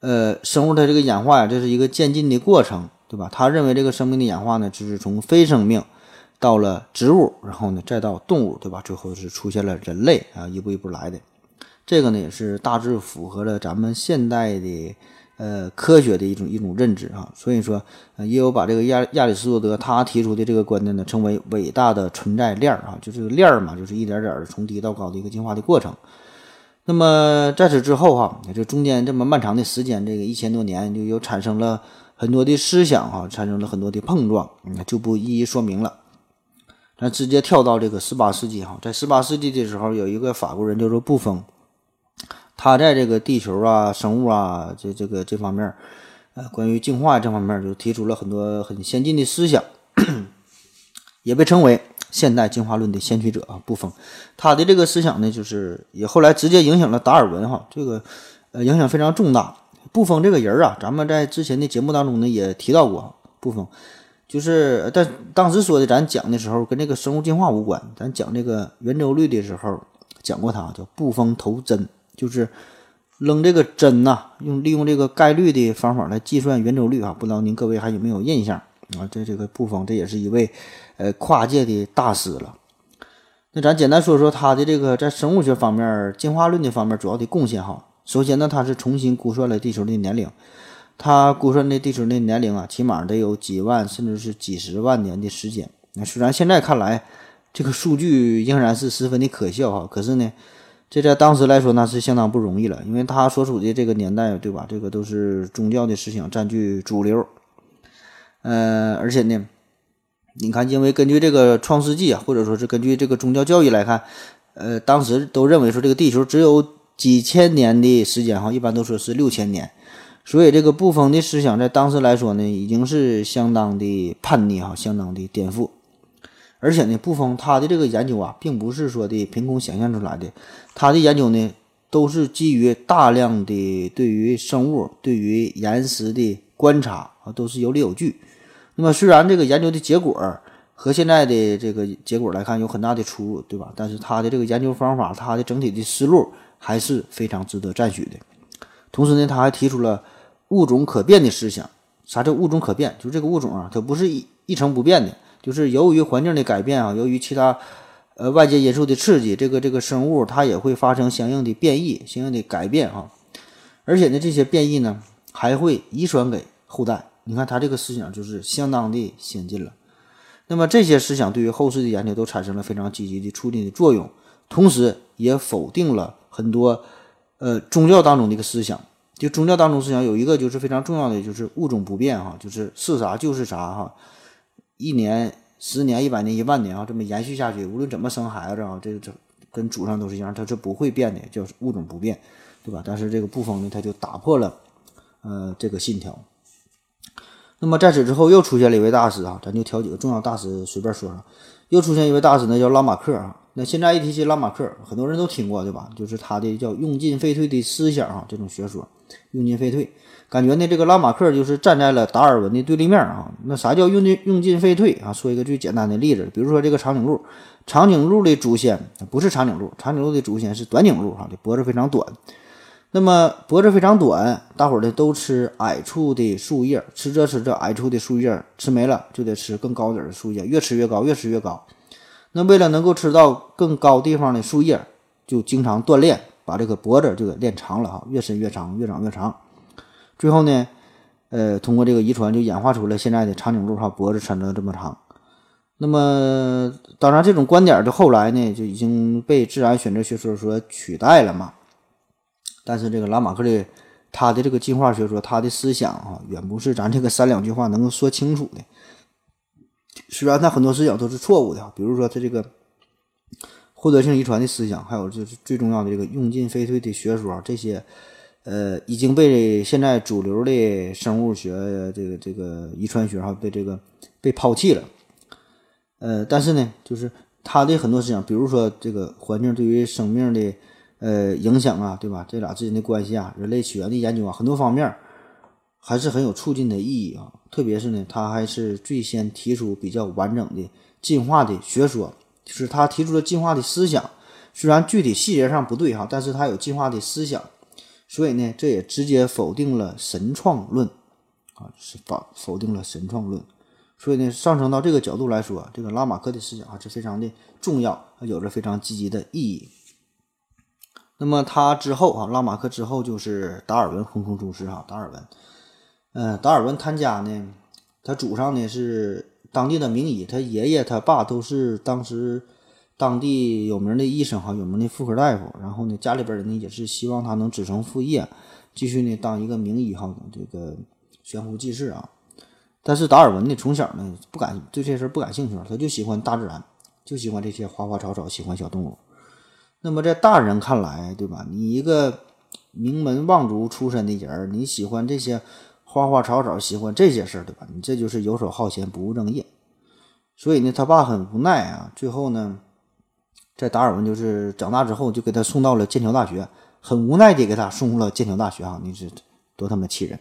呃，生物的这个演化呀，这是一个渐进的过程，对吧？他认为这个生命的演化呢，就是从非生命到了植物，然后呢再到动物，对吧？最后是出现了人类啊，一步一步来的。这个呢也是大致符合了咱们现代的。呃，科学的一种一种认知啊，所以说，也有把这个亚亚里士多德他提出的这个观点呢，称为伟大的存在链儿啊，就这个链儿嘛，就是一点点儿从低到高的一个进化的过程。那么在此之后哈，这中间这么漫长的时间，这个一千多年，就又产生了很多的思想哈，产生了很多的碰撞，就不一一说明了。咱直接跳到这个十八世纪哈，在十八世纪的时候，有一个法国人叫做布封。他在这个地球啊、生物啊这这个这方面，呃，关于进化这方面就提出了很多很先进的思想，也被称为现代进化论的先驱者啊。布封，他的这个思想呢，就是也后来直接影响了达尔文哈，这个呃影响非常重大。布封这个人啊，咱们在之前的节目当中呢也提到过。布封就是但当时说的，咱讲的时候跟这个生物进化无关，咱讲这个圆周率的时候讲过他，叫布封头针。就是扔这个针呐，用利用这个概率的方法来计算圆周率啊，不知道您各位还有没有印象啊？这这个布封，这也是一位呃跨界的大师了。那咱简单说说他的这个在生物学方面、进化论的方面主要的贡献哈。首先呢，他是重新估算了地球的年龄，他估算的地球的年龄啊，起码得有几万甚至是几十万年的时间。那虽然现在看来这个数据仍然是十分的可笑哈，可是呢。这在当时来说那是相当不容易了，因为他所处的这个年代，对吧？这个都是宗教的思想占据主流，呃，而且呢，你看，因为根据这个《创世纪》啊，或者说是根据这个宗教教育来看，呃，当时都认为说这个地球只有几千年的时间哈，一般都说是六千年，所以这个布封的思想在当时来说呢，已经是相当的叛逆哈，相当的颠覆。而且呢，布封他的这个研究啊，并不是说的凭空想象出来的，他的研究呢，都是基于大量的对于生物、对于岩石的观察啊，都是有理有据。那么，虽然这个研究的结果和现在的这个结果来看有很大的出入，对吧？但是他的这个研究方法，他的整体的思路还是非常值得赞许的。同时呢，他还提出了物种可变的思想。啥叫物种可变？就这个物种啊，它不是一一成不变的。就是由于环境的改变啊，由于其他呃外界因素的刺激，这个这个生物它也会发生相应的变异、相应的改变啊。而且呢，这些变异呢还会遗传给后代。你看他这个思想就是相当的先进了。那么这些思想对于后世的研究都产生了非常积极的促进的作用，同时也否定了很多呃宗教当中的一个思想。就宗教当中思想有一个就是非常重要的，就是物种不变哈，就是是啥就是啥哈。一年、十年、一百年、一万年啊，这么延续下去，无论怎么生孩子啊，这这跟祖上都是一样，它是不会变的，叫物种不变，对吧？但是这个布封呢，他就打破了呃这个信条。那么在此之后，又出现了一位大师啊，咱就挑几个重要大师随便说说。又出现一位大师呢，叫拉马克啊。那现在一提起拉马克，很多人都听过，对吧？就是他的叫用进废退的思想啊，这种学说，用进废退。感觉呢，这个拉马克就是站在了达尔文的对立面啊。那啥叫用进用进废退啊？说一个最简单的例子，比如说这个长颈鹿，长颈鹿的祖先不是长颈鹿，长颈鹿的祖先是短颈鹿哈，的脖子非常短。那么脖子非常短，大伙儿呢都吃矮处的树叶，吃着吃着矮处的树叶吃没了，就得吃更高点的树叶，越吃越高，越吃越高。那为了能够吃到更高地方的树叶，就经常锻炼，把这个脖子就给练长了哈，越伸越长，越长越长。最后呢，呃，通过这个遗传就演化出了现在的长颈鹿哈，脖子伸得这么长。那么，当然这种观点的后来呢，就已经被自然选择学说所取代了嘛。但是这个拉马克的他的这个进化学说，他的思想啊，远不是咱这个三两句话能够说清楚的。虽然他很多思想都是错误的，比如说他这个获得性遗传的思想，还有就是最重要的这个用进废退的学说，这些呃已经被现在主流的生物学这个这个遗传学哈被这个被抛弃了。呃，但是呢，就是他的很多思想，比如说这个环境对于生命的呃影响啊，对吧？这俩之间的关系啊，人类起源的研究啊，很多方面还是很有促进的意义啊。特别是呢，他还是最先提出比较完整的进化的学说，就是他提出了进化的思想，虽然具体细节上不对哈，但是他有进化的思想，所以呢，这也直接否定了神创论啊，是否否定了神创论。所以呢，上升到这个角度来说，这个拉马克的思想还是非常的重要，有着非常积极的意义。那么他之后啊，拉马克之后就是达尔文横空出世啊，达尔文。嗯，达尔文他家呢，他祖上呢是当地的名医，他爷爷他爸都是当时当地有名的医生哈，有名的妇科大夫。然后呢，家里边人呢也是希望他能子承父业，继续呢当一个名医哈，这个悬壶济世啊。但是达尔文呢，从小呢不感对这事不感兴趣，他就喜欢大自然，就喜欢这些花花草草，喜欢小动物。那么在大人看来，对吧？你一个名门望族出身的人，你喜欢这些花花草草，喜欢这些事儿，对吧？你这就是游手好闲，不务正业。所以呢，他爸很无奈啊。最后呢，在达尔文就是长大之后，就给他送到了剑桥大学，很无奈的给他送了剑桥大学啊！你是多他妈气人！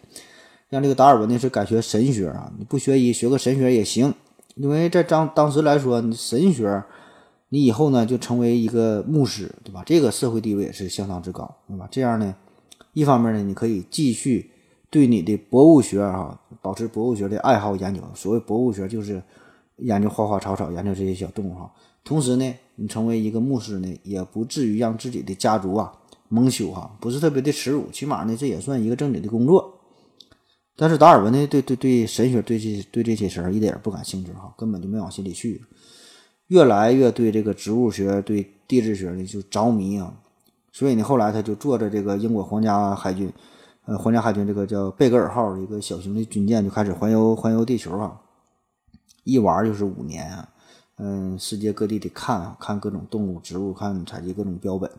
让这个达尔文呢是改学神学啊，你不学医学个神学也行，因为在当当时来说，你神学，你以后呢就成为一个牧师，对吧？这个社会地位也是相当之高，对吧？这样呢，一方面呢，你可以继续对你的博物学啊保持博物学的爱好研究。所谓博物学就是研究花花草草，研究这些小动物哈。同时呢，你成为一个牧师呢，也不至于让自己的家族啊蒙羞哈，不是特别的耻辱，起码呢这也算一个正经的工作。但是达尔文呢，对对对神学对这对这些事儿一点也不感兴趣哈，根本就没往心里去，越来越对这个植物学、对地质学呢就着迷啊。所以呢，后来他就坐着这个英国皇家海军，呃，皇家海军这个叫贝格尔号一个小型的军舰，就开始环游环游地球啊，一玩就是五年啊，嗯，世界各地的看啊，看各种动物、植物，看采集各种标本，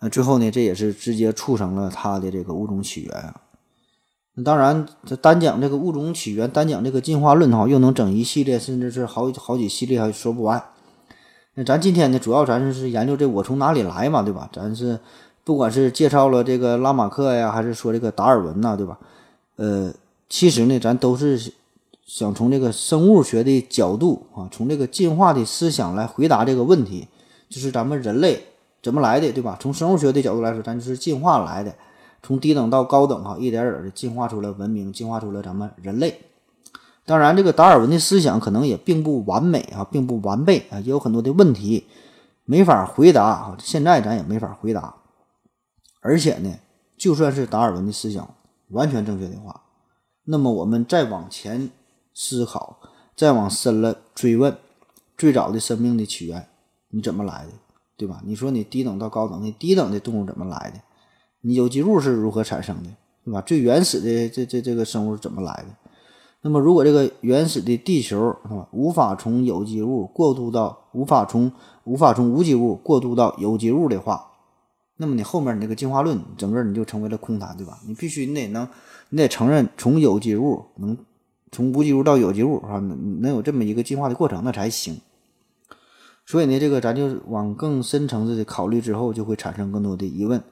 那最后呢，这也是直接促成了他的这个物种起源啊。那当然，这单讲这个物种起源，单讲这个进化论哈，又能整一系列，甚至是好好几系列还说不完。那咱今天呢，主要咱是研究这我从哪里来嘛，对吧？咱是不管是介绍了这个拉马克呀，还是说这个达尔文呐，对吧？呃，其实呢，咱都是想从这个生物学的角度啊，从这个进化的思想来回答这个问题，就是咱们人类怎么来的，对吧？从生物学的角度来说，咱就是进化来的。从低等到高等，哈，一点点的进化出了文明，进化出了咱们人类。当然，这个达尔文的思想可能也并不完美啊，并不完备啊，也有很多的问题没法回答啊。现在咱也没法回答。而且呢，就算是达尔文的思想完全正确的话，那么我们再往前思考，再往深了追问，最早的生命的起源你怎么来的，对吧？你说你低等到高等，你低等的动物怎么来的？你有机物是如何产生的，对吧？最原始的这这这个生物怎么来的？那么，如果这个原始的地球是吧，无法从有机物过渡到无法从无法从无机物过渡到有机物的话，那么你后面你这个进化论整个你就成为了空谈，对吧？你必须你得能你得承认从有机物能从无机物到有机物啊，能能有这么一个进化的过程，那才行。所以呢，这个咱就往更深层次的考虑之后，就会产生更多的疑问。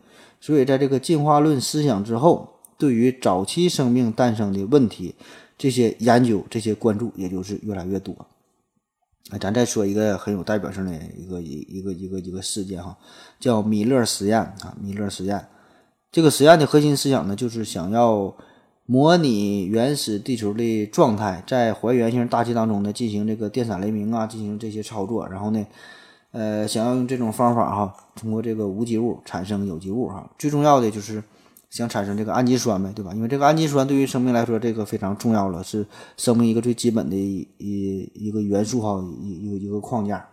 所以，在这个进化论思想之后，对于早期生命诞生的问题，这些研究、这些关注，也就是越来越多。啊，咱再说一个很有代表性的一个一一个一个一个事件哈，叫米勒实验啊。米勒实验这个实验的核心思想呢，就是想要模拟原始地球的状态，在还原性大气当中呢进行这个电闪雷鸣啊，进行这些操作，然后呢。呃，想要用这种方法哈，通过这个无机物产生有机物哈，最重要的就是想产生这个氨基酸呗，对吧？因为这个氨基酸对于生命来说，这个非常重要了，是生命一个最基本的一一个元素哈，一一个一个框架。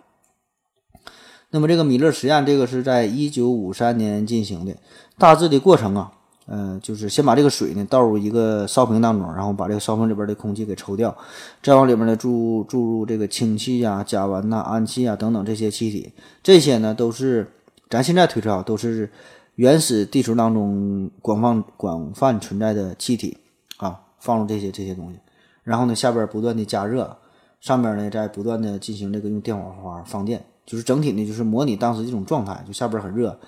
那么这个米勒实验，这个是在一九五三年进行的，大致的过程啊，嗯，就是先把这个水呢倒入一个烧瓶当中，然后把这个烧瓶里边的空气给抽掉，再往里边呢注注入这个氢气呀、甲烷呐、氨气啊等等这些气体，这些呢都是咱现在推测啊，都是原始地球当中广泛广泛存在的气体啊，放入这些这些东西，然后呢下边不断的加热，上边呢再不断的进行这个用电火花放电，就是整体呢就是模拟当时这种状态，就下边很热。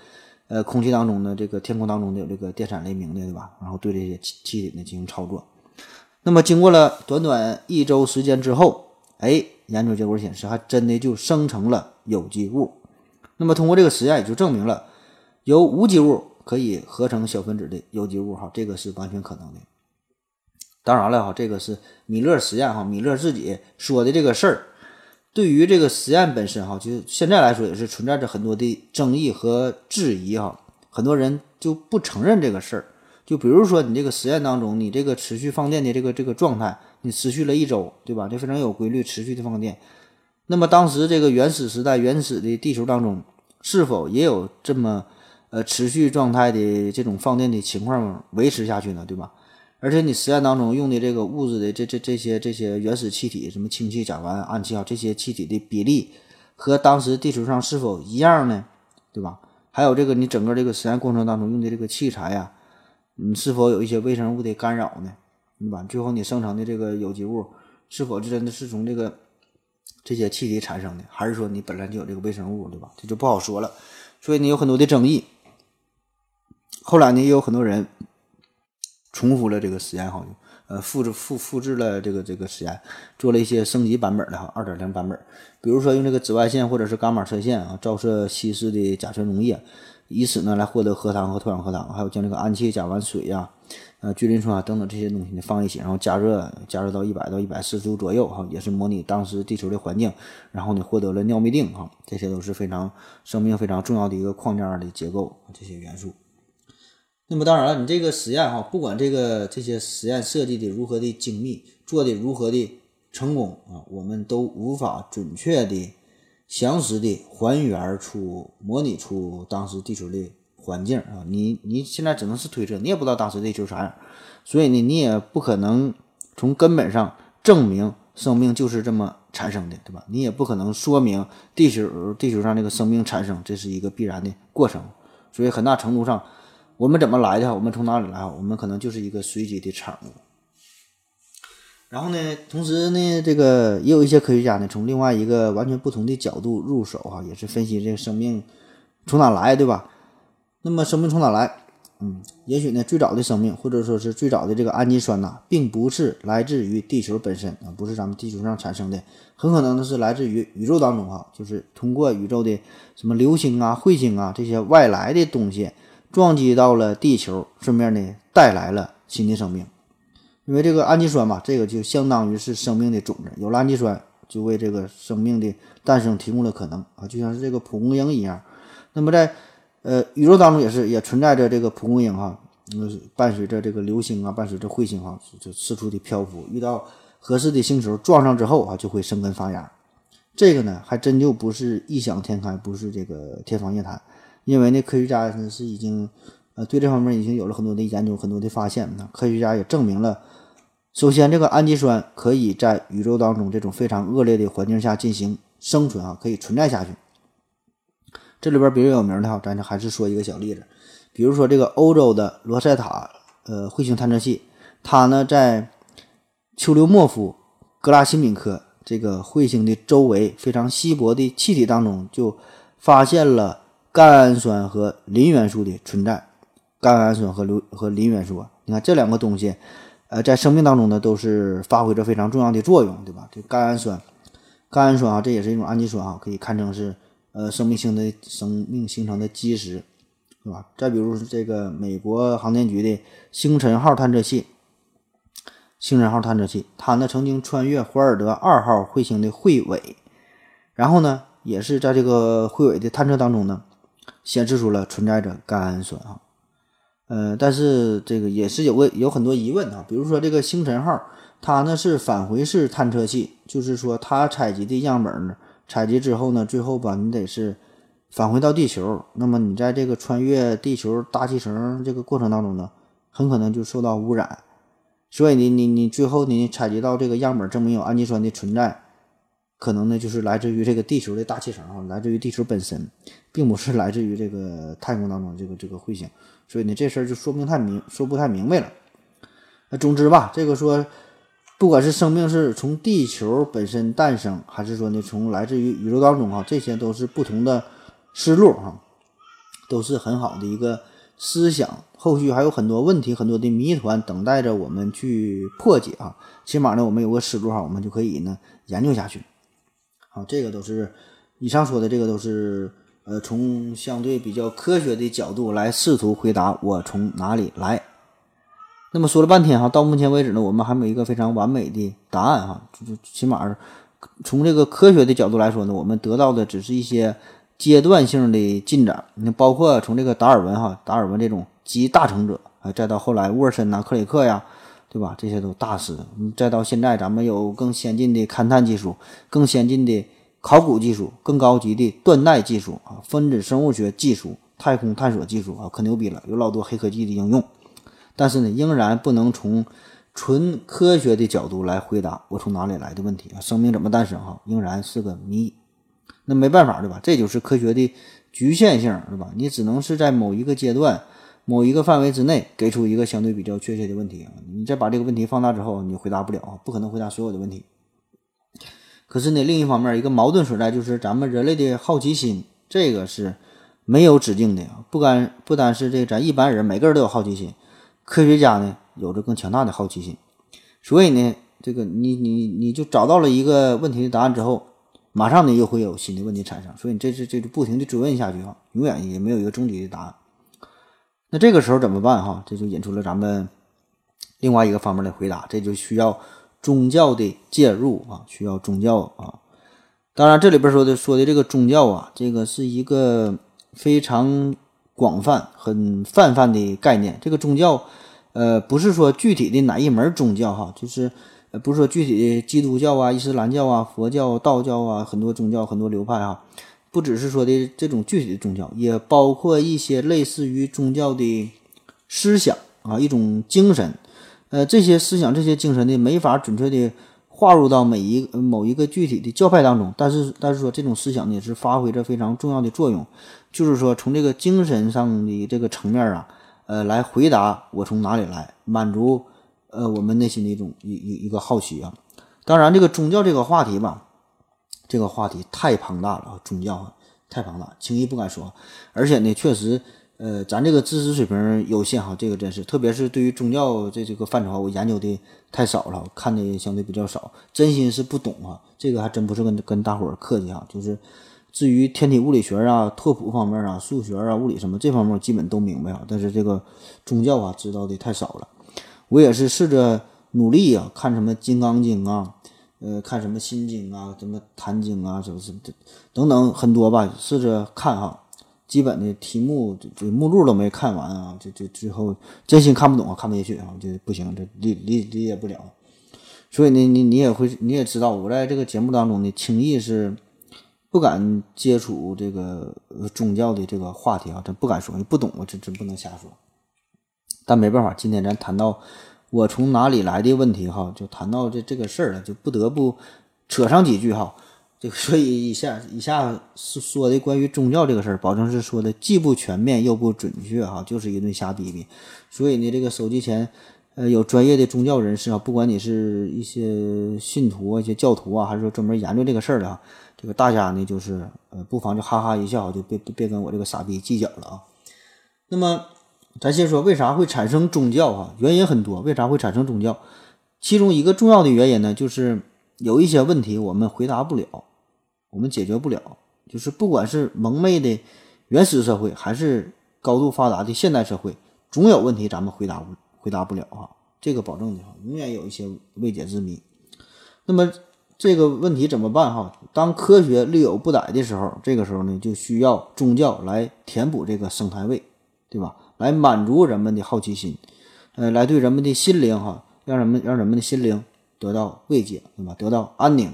呃，空气当中呢，这个天空当中的有这个电闪雷鸣的，对吧？然后对这些气气体呢进行操作。那么经过了短短一周时间之后，哎，研究结果显示，还真的就生成了有机物。那么通过这个实验，也就证明了由无机物可以合成小分子的有机物，哈，这个是完全可能的。当然了，哈，这个是米勒实验，哈，米勒自己说的这个事儿。对于这个实验本身，哈，就现在来说也是存在着很多的争议和质疑，哈，很多人就不承认这个事儿。就比如说你这个实验当中，你这个持续放电的这个这个状态，你持续了一周，对吧？这非常有规律，持续的放电。那么当时这个原始时代、原始的地球当中，是否也有这么呃持续状态的这种放电的情况维持下去呢？对吧？而且你实验当中用的这个物质的这这这些这些原始气体，什么氢气、甲烷、氨气啊，这些气体的比例和当时地球上是否一样呢？对吧？还有这个你整个这个实验过程当中用的这个器材呀，你是否有一些微生物的干扰呢？对吧？最后你生成的这个有机物是否真的是从这个这些气体产生的，还是说你本来就有这个微生物，对吧？这就不好说了。所以你有很多的争议。后来呢，也有很多人。重复了这个实验哈，呃，复制复复制了这个这个实验，做了一些升级版本的哈，二点零版本。比如说用这个紫外线或者是伽马射线啊，照射稀释的甲醛溶液，以此呢来获得核糖和脱氧核糖，还有将这个氨气、甲烷水呀、呃聚磷酸等等这些东西呢放一起，然后加热加热到一百到一百四十度左右哈，也是模拟当时地球的环境，然后呢获得了尿嘧啶哈，这些都是非常生命非常重要的一个框架的结构这些元素。那么当然了，你这个实验哈，不管这个这些实验设计的如何的精密，做的如何的成功啊，我们都无法准确的、详实的还原出、模拟出当时地球的环境啊。你你现在只能是推测，你也不知道当时地球啥样，所以呢，你也不可能从根本上证明生命就是这么产生的，对吧？你也不可能说明地球地球上这个生命产生这是一个必然的过程，所以很大程度上。我们怎么来的？我们从哪里来？我们可能就是一个随机的产物。然后呢，同时呢，这个也有一些科学家呢，从另外一个完全不同的角度入手哈，也是分析这个生命从哪来，对吧？那么生命从哪来？嗯，也许呢，最早的生命或者说是最早的这个氨基酸呐，并不是来自于地球本身啊，不是咱们地球上产生的，很可能呢是来自于宇宙当中哈，就是通过宇宙的什么流星啊、彗星啊这些外来的东西。撞击到了地球，顺便呢带来了新的生命，因为这个氨基酸嘛，这个就相当于是生命的种子，有了氨基酸就为这个生命的诞生提供了可能啊，就像是这个蒲公英一样。那么在呃宇宙当中也是也存在着这个蒲公英哈，嗯，伴随着这个流星啊，伴随着彗星哈，就四处的漂浮，遇到合适的星球撞上之后啊，就会生根发芽。这个呢还真就不是异想天开，不是这个天方夜谭。因为呢，科学家呢是已经，呃，对这方面已经有了很多的研究，很多的发现。那科学家也证明了，首先这个氨基酸可以在宇宙当中这种非常恶劣的环境下进行生存啊，可以存在下去。这里边比较有名的哈，咱就还是说一个小例子，比如说这个欧洲的罗塞塔呃彗星探测器，它呢在丘留莫夫格拉西敏科这个彗星的周围非常稀薄的气体当中，就发现了。甘氨酸和磷元素的存在，甘氨酸和硫和磷元素啊，你看这两个东西，呃，在生命当中呢都是发挥着非常重要的作用，对吧？这甘氨酸，甘氨酸啊，这也是一种氨基酸啊，可以看成是呃生命性的生命形成的基石，是吧？再比如这个美国航天局的星辰号探测器，星辰号探测器，它呢曾经穿越霍尔德二号彗星的彗尾，然后呢也是在这个彗尾的探测当中呢。显示出了存在着甘氨酸啊，呃，但是这个也是有个有很多疑问啊，比如说这个星辰号，它呢是返回式探测器，就是说它采集的样本呢，采集之后呢，最后吧你得是返回到地球，那么你在这个穿越地球大气层这个过程当中呢，很可能就受到污染。所以你你你最后你采集到这个样本证明有氨基酸的存在，可能呢就是来自于这个地球的大气层啊，来自于地球本身，并不是来自于这个太空当中这个这个彗星。所以呢这事儿就说不太明，说不太明白了。那总之吧，这个说，不管是生命是从地球本身诞生，还是说呢从来自于宇宙当中哈，这些都是不同的思路哈，都是很好的一个思想。后续还有很多问题，很多的谜团等待着我们去破解啊！起码呢，我们有个思路哈，我们就可以呢研究下去。好，这个都是以上说的，这个都是呃从相对比较科学的角度来试图回答我从哪里来。那么说了半天哈，到目前为止呢，我们还没有一个非常完美的答案哈，就起码从这个科学的角度来说呢，我们得到的只是一些阶段性的进展。你包括从这个达尔文哈，达尔文这种。集大成者，啊，再到后来沃森呐、克里克呀，对吧？这些都大师。再到现在，咱们有更先进的勘探技术，更先进的考古技术，更高级的断代技术啊，分子生物学技术、太空探索技术啊，可牛逼了，有老多黑科技的应用。但是呢，仍然不能从纯科学的角度来回答我从哪里来的问题啊，生命怎么诞生？哈，仍然是个谜。那没办法，对吧？这就是科学的局限性，对吧？你只能是在某一个阶段。某一个范围之内给出一个相对比较确切的问题啊，你再把这个问题放大之后，你回答不了不可能回答所有的问题。可是呢，另一方面，一个矛盾所在就是咱们人类的好奇心，这个是没有止境的不单不单是这咱一般人，每个人都有好奇心，科学家呢有着更强大的好奇心。所以呢，这个你你你就找到了一个问题的答案之后，马上呢又会有新的问题产生，所以你这是这就不停的追问下去啊，永远也没有一个终极的答案。那这个时候怎么办？哈，这就引出了咱们另外一个方面的回答，这就需要宗教的介入啊，需要宗教啊。当然，这里边说的说的这个宗教啊，这个是一个非常广泛、很泛泛的概念。这个宗教，呃，不是说具体的哪一门宗教哈，就是，不是说具体的基督教啊、伊斯兰教啊、佛教、道教啊，很多宗教、很多流派哈。不只是说的这种具体的宗教，也包括一些类似于宗教的思想啊，一种精神。呃，这些思想、这些精神呢，没法准确的划入到每一某一个具体的教派当中。但是，但是说这种思想呢，是发挥着非常重要的作用。就是说，从这个精神上的这个层面啊，呃，来回答我从哪里来，满足呃我们内心的一种一一一个好奇啊。当然，这个宗教这个话题吧。这个话题太庞大了，宗教太庞大，轻易不敢说。而且呢，确实，呃，咱这个知识水平有限哈，这个真是，特别是对于宗教这这个范畴，我研究的太少了，看的相对比较少，真心是不懂啊。这个还真不是跟跟大伙儿客气哈，就是至于天体物理学啊、拓扑方面啊、数学啊、物理什么这方面，基本都明白啊。但是这个宗教啊，知道的太少了。我也是试着努力啊，看什么《金刚经》啊。呃，看什么心经啊，什么坛经啊，什么什么等等很多吧，试着看哈。基本的题目这目录都没看完啊，就就最后真心看不懂啊，看不下去啊，就不行，这理理理解不了。所以呢，你你也会你也知道，我在这个节目当中呢，轻易是不敢接触这个宗教的这个话题啊，真不敢说，你不懂，我真真不能瞎说。但没办法，今天咱谈到。我从哪里来的问题哈，就谈到这这个事儿了，就不得不扯上几句哈。这个所以以下以下说的关于宗教这个事儿，保证是说的既不全面又不准确哈，就是一顿瞎逼逼。所以呢，这个手机前呃有专业的宗教人士啊，不管你是一些信徒啊、一些教徒啊，还是说专门研究这个事儿的啊，这个大家呢就是呃不妨就哈哈一笑，就别别跟我这个傻逼计较了啊。那么。咱先说为啥会产生宗教啊？原因很多。为啥会产生宗教？其中一个重要的原因呢，就是有一些问题我们回答不了，我们解决不了。就是不管是蒙昧的原始社会，还是高度发达的现代社会，总有问题咱们回答不回答不了啊。这个保证的哈，永远有一些未解之谜。那么这个问题怎么办哈？当科学略有不逮的时候，这个时候呢，就需要宗教来填补这个生态位，对吧？来满足人们的好奇心，呃，来对人们的心灵哈，让人们让人们的心灵得到慰藉，对吧？得到安宁。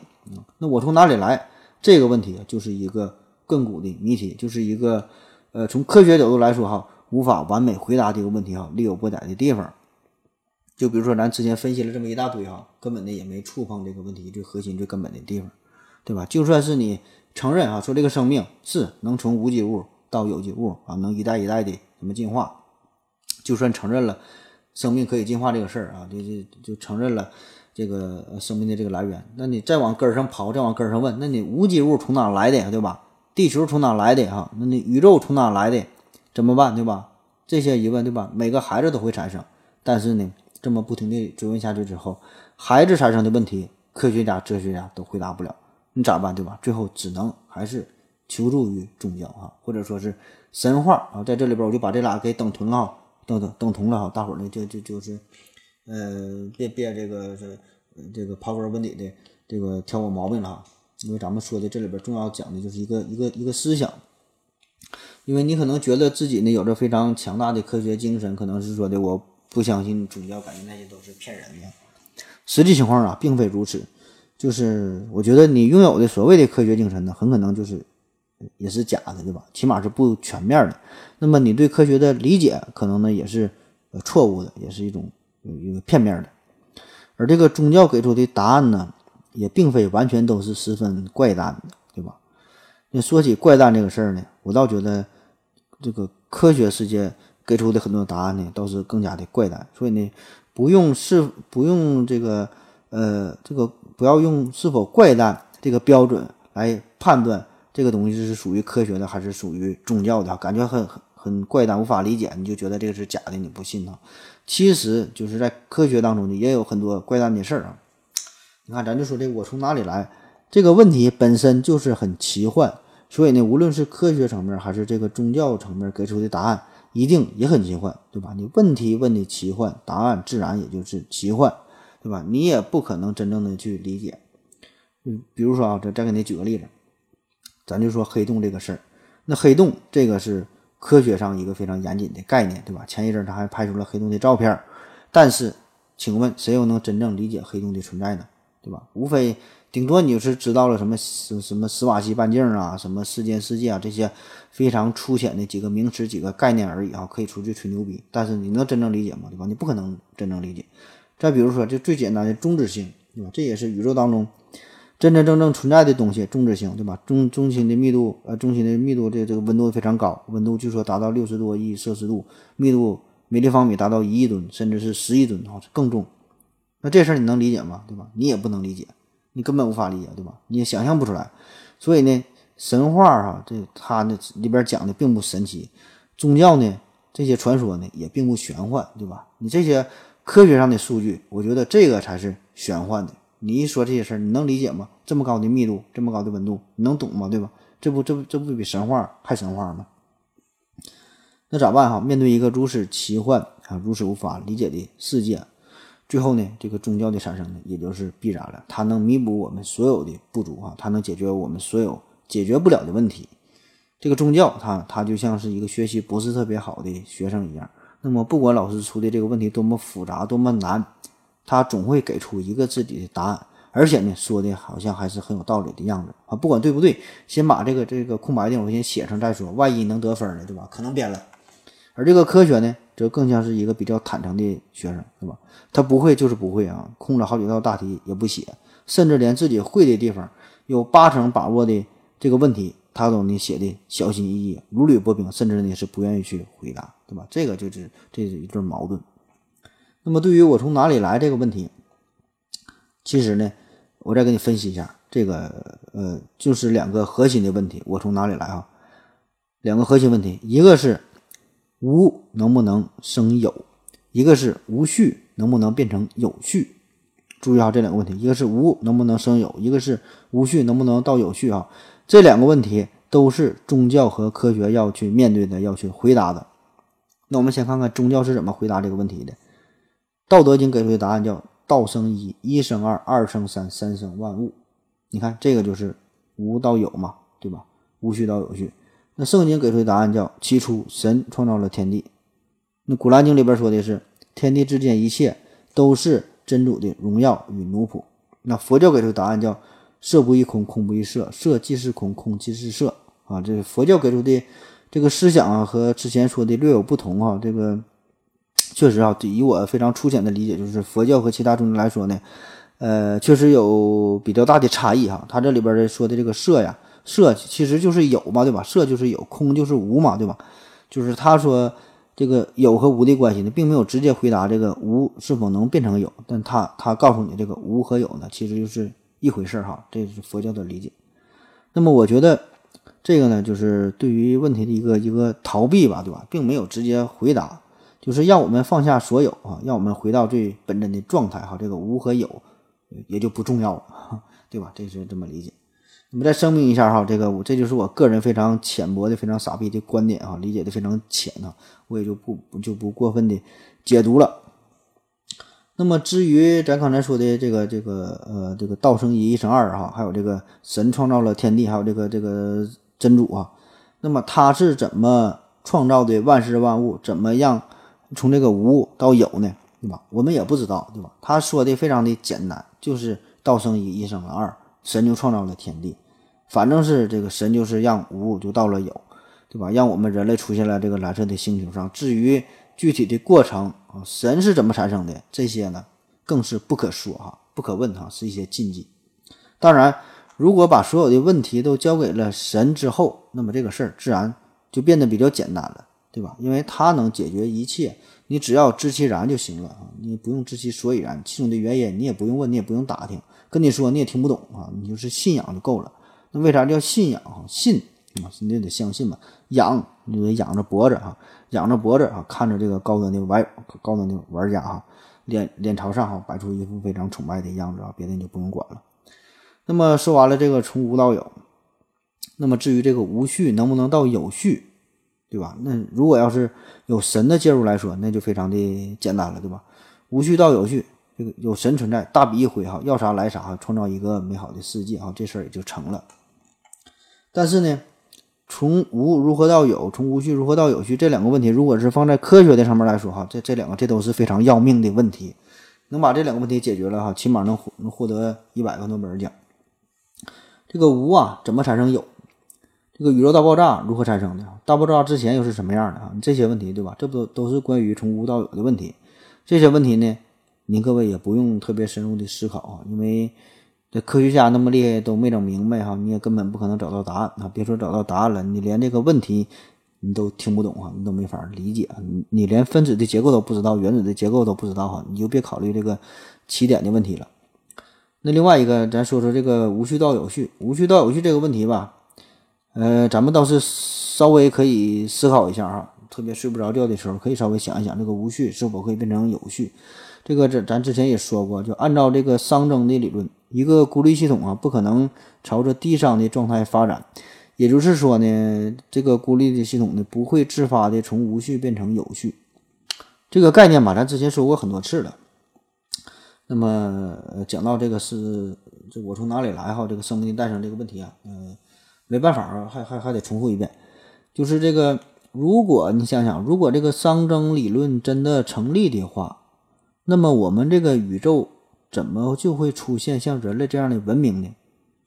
那我从哪里来？这个问题就是一个亘古的谜题，就是一个呃，从科学角度来说哈，无法完美回答这个问题哈，力有不逮的地方。就比如说咱之前分析了这么一大堆哈，根本的也没触碰这个问题最核心、最根本的地方，对吧？就算是你承认啊，说这个生命是能从无机物到有机物啊，能一代一代的怎么进化，就算承认了生命可以进化这个事儿啊，就就就承认了这个生命的这个来源，那你再往根儿上刨，再往根儿上问，那你无机物从哪来的呀，对吧？地球从哪来的哈？那你宇宙从哪来的？怎么办，对吧？这些疑问，对吧？每个孩子都会产生，但是呢，这么不停地追问下去之后，孩子产生的问题，科学家、哲学家都回答不了，你咋办，对吧？最后只能还是求助于宗教啊，或者说是神话啊。在这里边，我就把这俩给等同了，等等等同了哈。大伙儿呢，就就就是，呃，别别这个是这个刨根问底的这个挑我毛病了哈。因为咱们说的这里边重要讲的就是一个一个一个思想。因为你可能觉得自己呢有着非常强大的科学精神，可能是说的我不相信宗教，感觉那些都是骗人的。实际情况啊，并非如此。就是我觉得你拥有的所谓的科学精神呢，很可能就是也是假的，对吧？起码是不全面的。那么你对科学的理解，可能呢也是错误的，也是一种一个片面的。而这个宗教给出的答案呢，也并非完全都是十分怪诞的，对吧？那说起怪诞这个事儿呢，我倒觉得。这个科学世界给出的很多答案呢，倒是更加的怪诞。所以呢，不用是不用这个呃这个不要用是否怪诞这个标准来判断这个东西是属于科学的还是属于宗教的。感觉很很很怪诞，无法理解，你就觉得这个是假的，你不信呢？其实就是在科学当中呢，也有很多怪诞的事儿啊。你看，咱就说这我从哪里来这个问题本身就是很奇幻。所以呢，无论是科学层面还是这个宗教层面给出的答案，一定也很奇幻，对吧？你问题问的奇幻，答案自然也就是奇幻，对吧？你也不可能真正的去理解。嗯，比如说啊，再再给你举个例子，咱就说黑洞这个事儿。那黑洞这个是科学上一个非常严谨的概念，对吧？前一阵儿他还拍出了黑洞的照片，但是，请问谁又能真正理解黑洞的存在呢？对吧？无非。顶多你就是知道了什么什什么史瓦西半径啊，什么时间世界啊这些非常粗浅的几个名词、几个概念而已啊，可以出去吹牛逼。但是你能真正理解吗？对吧？你不可能真正理解。再比如说，就最简单的中子星，对吧？这也是宇宙当中真真正正存在的东西，中子星，对吧？中中心的密度，呃，中心的密度这这个温度非常高，温度据说达到六十多亿摄氏度，密度每立方米达到一亿吨，甚至是十亿吨啊，更重。那这事儿你能理解吗？对吧？你也不能理解。你根本无法理解，对吧？你也想象不出来，所以呢，神话哈，这它呢里边讲的并不神奇，宗教呢这些传说呢也并不玄幻，对吧？你这些科学上的数据，我觉得这个才是玄幻的。你一说这些事儿，你能理解吗？这么高的密度，这么高的温度，你能懂吗？对吧？这不，这不，这不比神话还神话吗？那咋办哈？面对一个如此奇幻啊，如此无法理解的世界。最后呢，这个宗教的产生呢，也就是必然了。它能弥补我们所有的不足啊，它能解决我们所有解决不了的问题。这个宗教，它它就像是一个学习不是特别好的学生一样。那么，不管老师出的这个问题多么复杂、多么难，他总会给出一个自己的答案，而且呢，说的好像还是很有道理的样子啊。不管对不对，先把这个这个空白的我先写上再说，万一能得分呢，对吧？可能编了。而这个科学呢？则更像是一个比较坦诚的学生，是吧？他不会就是不会啊，空着好几道大题也不写，甚至连自己会的地方有八成把握的这个问题，他都呢写的小心翼翼、如履薄冰，甚至呢是不愿意去回答，对吧？这个就是这是一对矛盾。那么对于我从哪里来这个问题，其实呢，我再给你分析一下，这个呃，就是两个核心的问题，我从哪里来啊？两个核心问题，一个是。无能不能生有？一个是无序能不能变成有序？注意啊，这两个问题，一个是无能不能生有，一个是无序能不能到有序啊？这两个问题都是宗教和科学要去面对的，要去回答的。那我们先看看宗教是怎么回答这个问题的。《道德经》给出的答案叫“道生一，一生二，二生三，三生万物”。你看，这个就是无到有嘛，对吧？无序到有序。那圣经给出的答案叫：起初神创造了天地。那古兰经里边说的是：天地之间一切都是真主的荣耀与奴仆。那佛教给出的答案叫：色不异空，空不异色，色即是空，空即是色。啊，这佛教给出的这个思想啊和之前说的略有不同啊、这个确实啊，以我非常粗浅的理解，就是佛教和其他宗教来说呢，呃，确实有比较大的差异哈。他这里边的说的这个色呀，色其实就是有嘛，对吧？色就是有，空就是无嘛，对吧？就是他说这个有和无的关系呢，并没有直接回答这个无是否能变成有，但他他告诉你这个无和有呢，其实就是一回事哈。这是佛教的理解。那么我觉得这个呢，就是对于问题的一个一个逃避吧，对吧？并没有直接回答，就是让我们放下所有啊，让我们回到最本真的状态哈。这个无和有也就不重要了，哈对吧？这是这么理解。那么再声明一下哈，这个我这就是我个人非常浅薄的、非常傻逼的观点哈，理解的非常浅哈，我也就不不就不过分的解读了。那么至于咱刚才说的这个这个呃这个道生一，一生二哈，还有这个神创造了天地，还有这个这个真主啊，那么他是怎么创造的万事万物？怎么样从这个无到有呢？对吧？我们也不知道，对吧？他说的非常的简单，就是道生一，一生二，神就创造了天地。反正是这个神就是让无就到了有，对吧？让我们人类出现了这个蓝色的星球上。至于具体的过程啊，神是怎么产生的，这些呢更是不可说哈，不可问哈，是一些禁忌。当然，如果把所有的问题都交给了神之后，那么这个事儿自然就变得比较简单了，对吧？因为他能解决一切，你只要知其然就行了啊，你不用知其所以然，其中的原因你也不用问，你也不用打听，跟你说你也听不懂啊，你就是信仰就够了。那为啥叫信仰啊？信啊，你得相信嘛。仰你得仰着脖子哈，仰着脖子啊，看着这个高端的玩高端的玩家哈，脸脸朝上哈，摆出一副非常崇拜的样子啊，别的你就不用管了。那么说完了这个从无到有，那么至于这个无序能不能到有序，对吧？那如果要是有神的介入来说，那就非常的简单了，对吧？无序到有序，这个有神存在，大笔一挥哈，要啥来啥哈，创造一个美好的世界哈，这事儿也就成了。但是呢，从无如何到有，从无序如何到有序，这两个问题，如果是放在科学的上面来说哈，这这两个这都是非常要命的问题。能把这两个问题解决了哈，起码能获能获得一百个诺贝尔奖。这个无啊，怎么产生有？这个宇宙大爆炸如何产生的？大爆炸之前又是什么样的啊？这些问题对吧？这不都都是关于从无到有的问题。这些问题呢，您各位也不用特别深入的思考啊，因为这科学家那么厉害都没整明白哈，你也根本不可能找到答案啊！别说找到答案了，你连这个问题你都听不懂啊，你都没法理解，你你连分子的结构都不知道，原子的结构都不知道哈，你就别考虑这个起点的问题了。那另外一个，咱说说这个无序到有序，无序到有序这个问题吧，呃，咱们倒是稍微可以思考一下哈，特别睡不着觉的时候，可以稍微想一想，这个无序是否可以变成有序？这个咱咱之前也说过，就按照这个熵增的理论，一个孤立系统啊，不可能朝着低熵的状态发展。也就是说呢，这个孤立的系统呢，不会自发的从无序变成有序。这个概念吧，咱之前说过很多次了。那么讲到这个是这我从哪里来哈，这个生命的诞生这个问题啊，嗯、没办法啊，还还还得重复一遍，就是这个，如果你想想，如果这个熵增理论真的成立的话，那么我们这个宇宙怎么就会出现像人类这样的文明呢？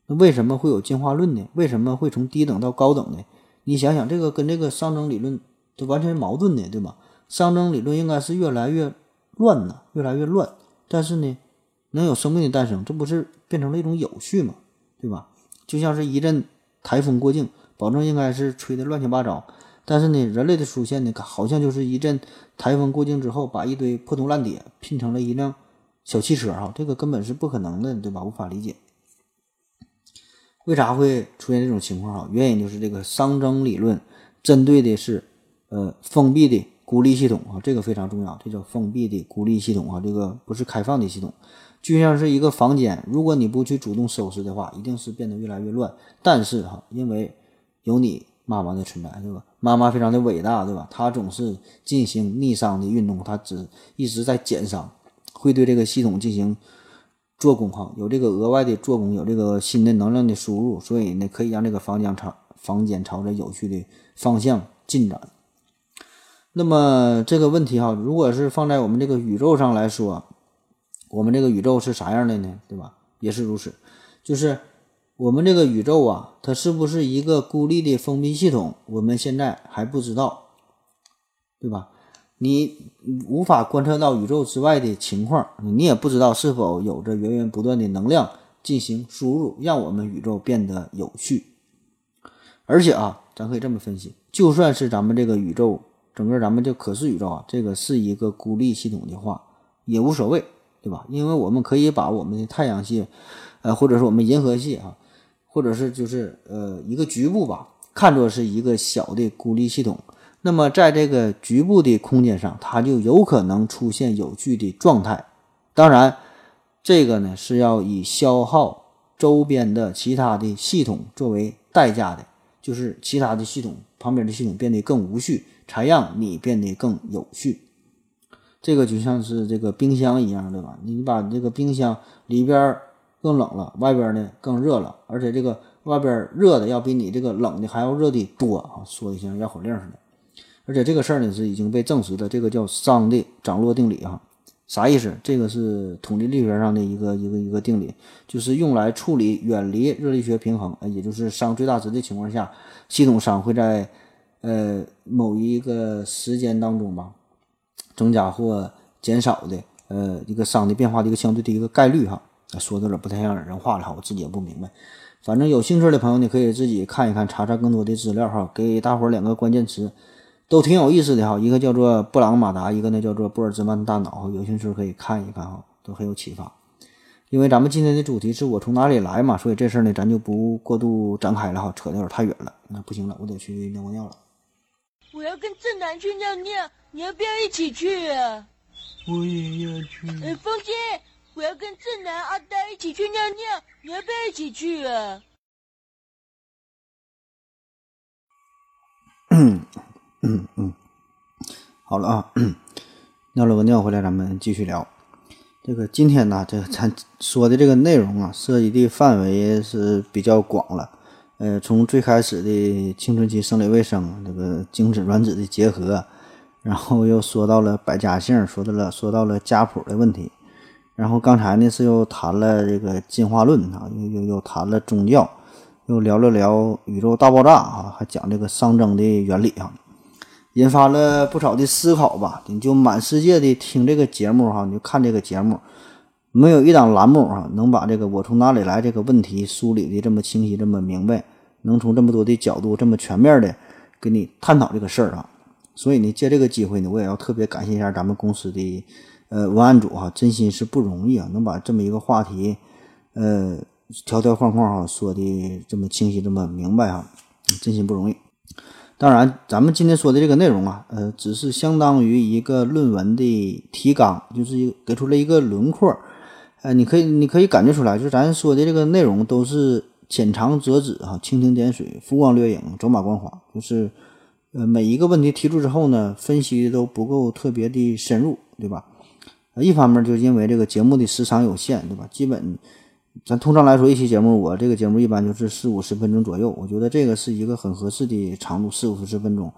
那为什么会有进化论呢？为什么会从低等到高等呢？你想想，这个跟这个熵增理论就完全矛盾的，对吧？熵增理论应该是越来越乱呢，越来越乱。但是呢，能有生命的诞生，这不是变成了一种有序吗？对吧？就像是一阵台风过境，保证应该是吹得乱七八糟。但是呢，人类的出现呢，好像就是一阵台风过境之后，把一堆破铜烂铁拼成了一辆小汽车哈，这个根本是不可能的，对吧？无法理解。为啥会出现这种情况哈？原因就是这个熵增理论针对的是呃封闭的孤立系统啊，这个非常重要，这叫封闭的孤立系统啊，这个不是开放的系统。就像是一个房间，如果你不去主动收拾的话，一定是变得越来越乱。但是哈，因为有你妈妈的存在，对吧？妈妈非常的伟大，对吧？她总是进行逆熵的运动，她只一直在减熵，会对这个系统进行做工哈，有这个额外的做工，有这个新的能量的输入，所以呢，可以让这个房间朝房间朝着有序的方向进展。那么这个问题哈，如果是放在我们这个宇宙上来说，我们这个宇宙是啥样的呢？对吧？也是如此，就是我们这个宇宙啊，它是不是一个孤立的封闭系统？我们现在还不知道，对吧？你无法观测到宇宙之外的情况，你也不知道是否有着源源不断的能量进行输入，让我们宇宙变得有序。而且啊，咱可以这么分析，就算是咱们这个宇宙，整个咱们这可视宇宙啊，这个是一个孤立系统的话，也无所谓，对吧？因为我们可以把我们的太阳系，呃，或者是我们银河系啊，或者是就是呃一个局部吧，看作是一个小的孤立系统。那么在这个局部的空间上，它就有可能出现有序的状态。当然，这个呢是要以消耗周边的其他的系统作为代价的。就是其他的系统旁边的系统变得更无序，才让你变得更有序。这个就像是这个冰箱一样，对吧？你把这个冰箱里边更冷了，外边呢更热了，而且这个外边热的要比你这个冷的还要热的多啊！说的像绕口令似的。而且这个事儿呢是已经被证实的，这个叫熵的涨落定理啊。啥意思？这个是统计力学上的一个一个一个定理，就是用来处理远离热力学平衡，也就是熵最大值的情况下，系统熵会在呃某一个时间当中吧，增加或减少的呃一个熵的变化的一个相对的一个概率哈。说的有点不太像人话了哈，我自己也不明白。反正有兴趣的朋友，你可以自己看一看，查查更多的资料哈。给大伙儿两个关键词。都挺有意思的哈，一个叫做布朗马达，一个呢叫做布尔兹曼大脑，有兴趣可以看一看哈，都很有启发。因为咱们今天的主题是我从哪里来嘛，所以这事儿呢咱就不过度展开了哈，扯的有点太远了。那不行了，我得去尿尿了。我要跟正南去尿尿，你要不要一起去啊？我也要去。哎，风姐，我要跟正南、阿呆一起去尿尿，你要不要一起去啊？嗯嗯，好了啊，尿了个尿回来，咱们继续聊。这个今天呢，这咱说的这个内容啊，涉及的范围是比较广了。呃，从最开始的青春期生理卫生，这个精子卵子的结合，然后又说到了百家姓，说到了说到了家谱的问题，然后刚才呢是又谈了这个进化论啊，又又又谈了宗教，又聊了聊宇宙大爆炸啊，还讲这个熵增的原理啊。引发了不少的思考吧，你就满世界的听这个节目哈，你就看这个节目，没有一档栏目啊能把这个我从哪里来这个问题梳理的这么清晰、这么明白，能从这么多的角度这么全面的跟你探讨这个事儿啊。所以呢，借这个机会呢，我也要特别感谢一下咱们公司的呃文案组哈，真心是不容易啊，能把这么一个话题呃条条框框哈说的这么清晰、这么明白哈，真心不容易。当然，咱们今天说的这个内容啊，呃，只是相当于一个论文的提纲，就是一给出了一个轮廓。呃，你可以，你可以感觉出来，就是咱说的这个内容都是浅尝辄止哈，蜻蜓点水，浮光掠影，走马观花。就是呃，每一个问题提出之后呢，分析都不够特别的深入，对吧？一方面就因为这个节目的时长有限，对吧？基本。咱通常来说，一期节目，我这个节目一般就是四五十分钟左右。我觉得这个是一个很合适的长度，四五十分钟，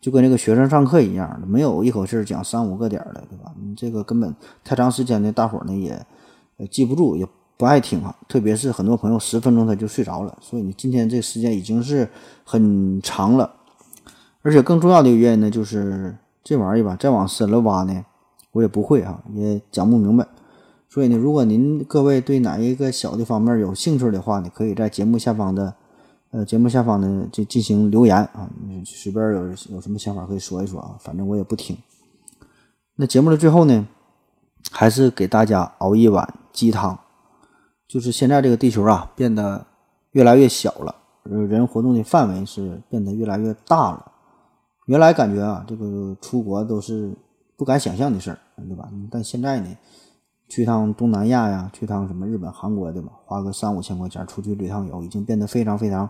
就跟这个学生上课一样的，没有一口气讲三五个点的，对吧？你这个根本太长时间的，大伙呢也记不住，也不爱听啊。特别是很多朋友十分钟他就睡着了，所以你今天这时间已经是很长了。而且更重要的一个原因呢，就是这玩意儿吧，再往深了挖呢，我也不会哈，也讲不明白。所以呢，如果您各位对哪一个小的方面有兴趣的话呢，可以在节目下方的，呃，节目下方呢就进行留言啊，随便有有什么想法可以说一说啊，反正我也不听。那节目的最后呢，还是给大家熬一碗鸡汤，就是现在这个地球啊变得越来越小了，人活动的范围是变得越来越大了。原来感觉啊，这个出国都是不敢想象的事儿，对吧？但现在呢？去趟东南亚呀，去趟什么日本、韩国对吧，花个三五千块钱出去旅趟游，已经变得非常非常